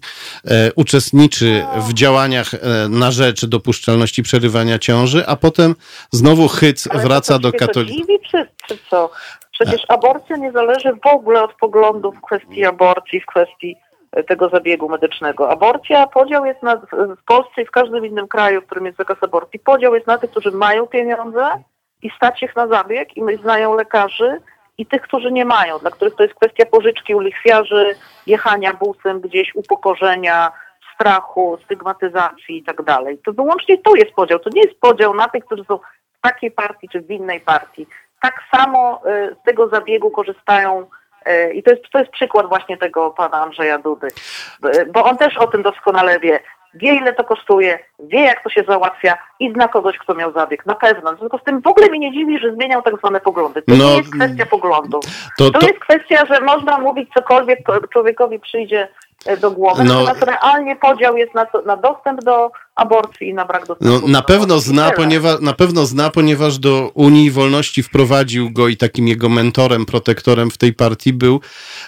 uczestniczy w działaniach na rzecz dopuszczalności przerywania ciąży, a potem znowu hyc wraca do katolicyzmu. Czy, czy co? Przecież aborcja nie zależy w ogóle od poglądów w kwestii aborcji, w kwestii e, tego zabiegu medycznego. Aborcja, podział jest na, w Polsce i w każdym innym kraju, w którym jest zakaz aborcji, podział jest na tych, którzy mają pieniądze i stać ich na zabieg i znają lekarzy i tych, którzy nie mają, dla których to jest kwestia pożyczki u lichwiarzy, jechania busem gdzieś, upokorzenia, strachu, stygmatyzacji i tak dalej. To wyłącznie to jest podział. To nie jest podział na tych, którzy są w takiej partii czy w innej partii. Tak samo y, z tego zabiegu korzystają y, i to jest, to jest przykład właśnie tego pana Andrzeja Dudy, bo on też o tym doskonale wie. Wie, ile to kosztuje, wie, jak to się załatwia i zna kogoś, kto miał zabieg. Na pewno. Związku z tym w ogóle mnie nie dziwi, że zmieniał tak zwane poglądy. To no, nie jest kwestia poglądów. To, to... to jest kwestia, że można mówić cokolwiek człowiekowi przyjdzie do głowy. No, Natomiast realnie podział jest na, na dostęp do aborcji i na brak dostępu. No, na pewno zna, ponieważ, na pewno zna, ponieważ do Unii Wolności wprowadził go i takim jego mentorem, protektorem w tej partii był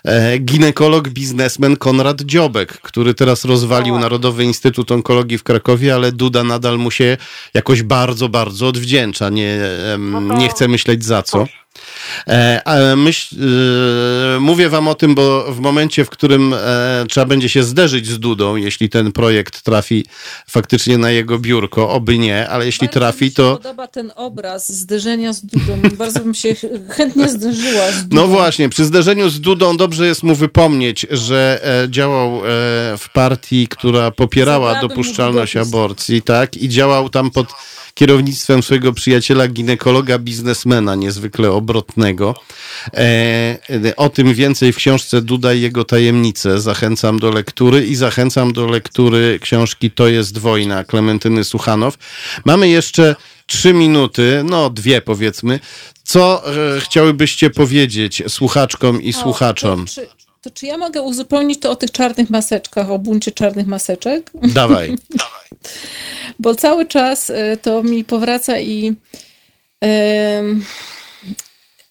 e, ginekolog, biznesmen Konrad Dziobek, który teraz rozwalił o. Narodowy Instytut Onkologii w Krakowie, ale Duda nadal mu się jakoś bardzo, bardzo odwdzięcza. Nie, no to... nie chce myśleć za co. E, myśl, e, mówię wam o tym, bo w momencie, w którym e, trzeba będzie się zderzyć z Dudą, jeśli ten projekt trafi faktycznie na jego biurko, oby nie, ale jeśli bardzo trafi, mi się to... podoba ten obraz zderzenia z Dudą. Bardzo bym się chętnie zderzyła z Dudą. No właśnie, przy zderzeniu z Dudą dobrze jest mu wypomnieć, że działał w partii, która popierała dopuszczalność aborcji, tak? I działał tam pod kierownictwem swojego przyjaciela ginekologa, biznesmena niezwykle obrotnego. E, o tym więcej w książce Duda i jego tajemnice. Zachęcam do lektury i zachęcam do lektury książki To jest wojna Klementyny Suchanow. Mamy jeszcze trzy minuty, no dwie powiedzmy. Co e, chciałybyście powiedzieć słuchaczkom i o, słuchaczom? Czy, to czy ja mogę uzupełnić to o tych czarnych maseczkach, o buncie czarnych maseczek? Dawaj. Bo cały czas e, to mi powraca i,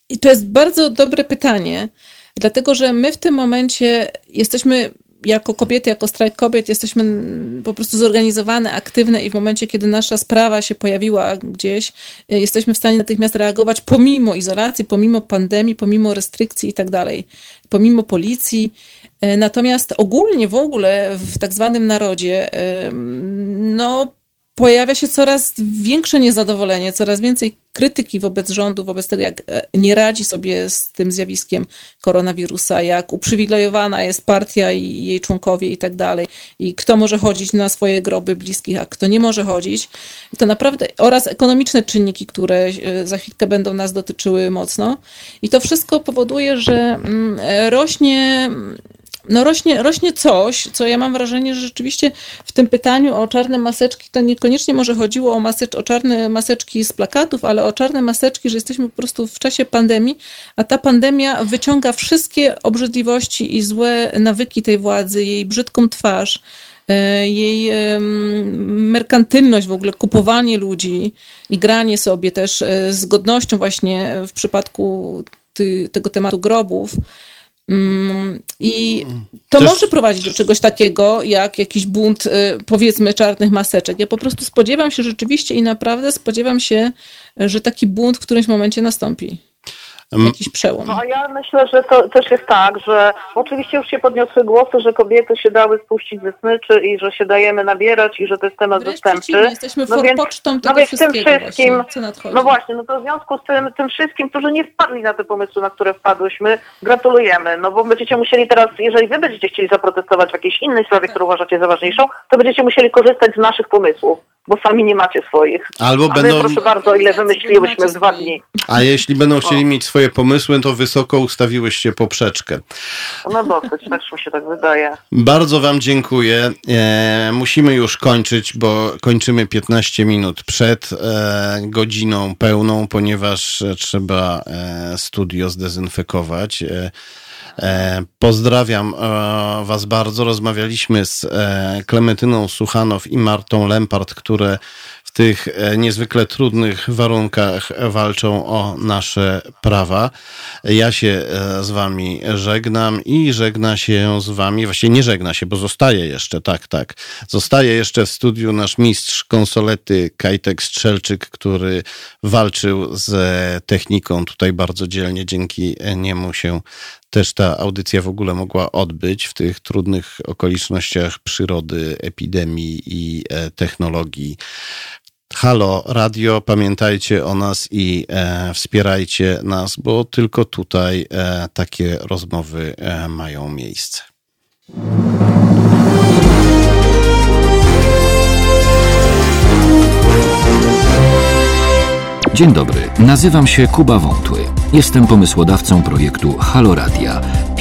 i to jest bardzo dobre pytanie, dlatego że my w tym momencie jesteśmy jako kobiety, jako strajk kobiet jesteśmy po prostu zorganizowane, aktywne i w momencie, kiedy nasza sprawa się pojawiła gdzieś, e, jesteśmy w stanie natychmiast reagować pomimo izolacji, pomimo pandemii, pomimo restrykcji i tak dalej, pomimo policji. E, natomiast ogólnie w ogóle w tak zwanym narodzie, no pojawia się coraz większe niezadowolenie, coraz więcej krytyki wobec rządu, wobec tego, jak e, nie radzi sobie z tym zjawiskiem koronawirusa, jak uprzywilejowana jest partia i jej członkowie i tak dalej, i kto może chodzić na swoje groby bliskich, a kto nie może chodzić. To naprawdę, oraz ekonomiczne czynniki, które e, za chwilkę będą nas dotyczyły mocno. I to wszystko powoduje, że mm, rośnie no rośnie, rośnie coś, co ja mam wrażenie, że rzeczywiście w tym pytaniu o czarne maseczki to niekoniecznie może chodziło o, masecz, o czarne maseczki z plakatów, ale o czarne maseczki, że jesteśmy po prostu w czasie pandemii, a ta pandemia wyciąga wszystkie obrzydliwości i złe nawyki tej władzy, jej brzydką twarz, e, jej merkantylność w ogóle, kupowanie ludzi i granie sobie też e, z godnością właśnie w przypadku ty, tego tematu grobów, I to Też... może prowadzić do czegoś takiego, jak jakiś bunt, y, powiedzmy, czarnych maseczek. Ja po prostu spodziewam się rzeczywiście i naprawdę spodziewam się, że taki bunt w którymś momencie nastąpi. Jakiś przełom. No a ja myślę, że to też jest tak, że oczywiście już się podniosły głosy, że kobiety się dały spuścić ze smyczy i że się dajemy nabierać i że to jest temat Wręcz zastępczy. Jesteśmy no więc, pocztą tego no więc tym wszystkim, właśnie, no właśnie, no to w związku z tym, tym wszystkim, którzy nie wpadli na te pomysły, na które wpadłyśmy, gratulujemy, no bo będziecie musieli teraz, jeżeli wy będziecie chcieli zaprotestować w jakiejś innej sprawie, tak. którą uważacie za ważniejszą, to będziecie musieli korzystać z naszych pomysłów bo sami nie macie swoich. Albo A będą... my, proszę bardzo, ile wymyśliłyśmy w dwa dni. A jeśli będą chcieli mieć swoje pomysły, to wysoko ustawiłyście poprzeczkę. No dosyć, też mi się tak wydaje. Bardzo wam dziękuję. E, musimy już kończyć, bo kończymy 15 minut przed e, godziną pełną, ponieważ trzeba e, studio zdezynfekować. E, E, pozdrawiam e, Was bardzo. Rozmawialiśmy z Klementyną Suchanow i Martą Lempart, które w tych niezwykle trudnych warunkach walczą o nasze prawa. Ja się z Wami żegnam i żegna się z Wami, właściwie nie żegna się, bo zostaje jeszcze, tak, tak. Zostaje jeszcze w studiu nasz mistrz konsolety Kajtek Strzelczyk, który walczył z techniką tutaj bardzo dzielnie. Dzięki niemu się też ta audycja w ogóle mogła odbyć w tych trudnych okolicznościach przyrody, epidemii i e, technologii. Halo Radio, pamiętajcie o nas i e, wspierajcie nas, bo tylko tutaj e, takie rozmowy e, mają miejsce. Dzień dobry, nazywam się Kuba Wątły. Jestem pomysłodawcą projektu Haloradia,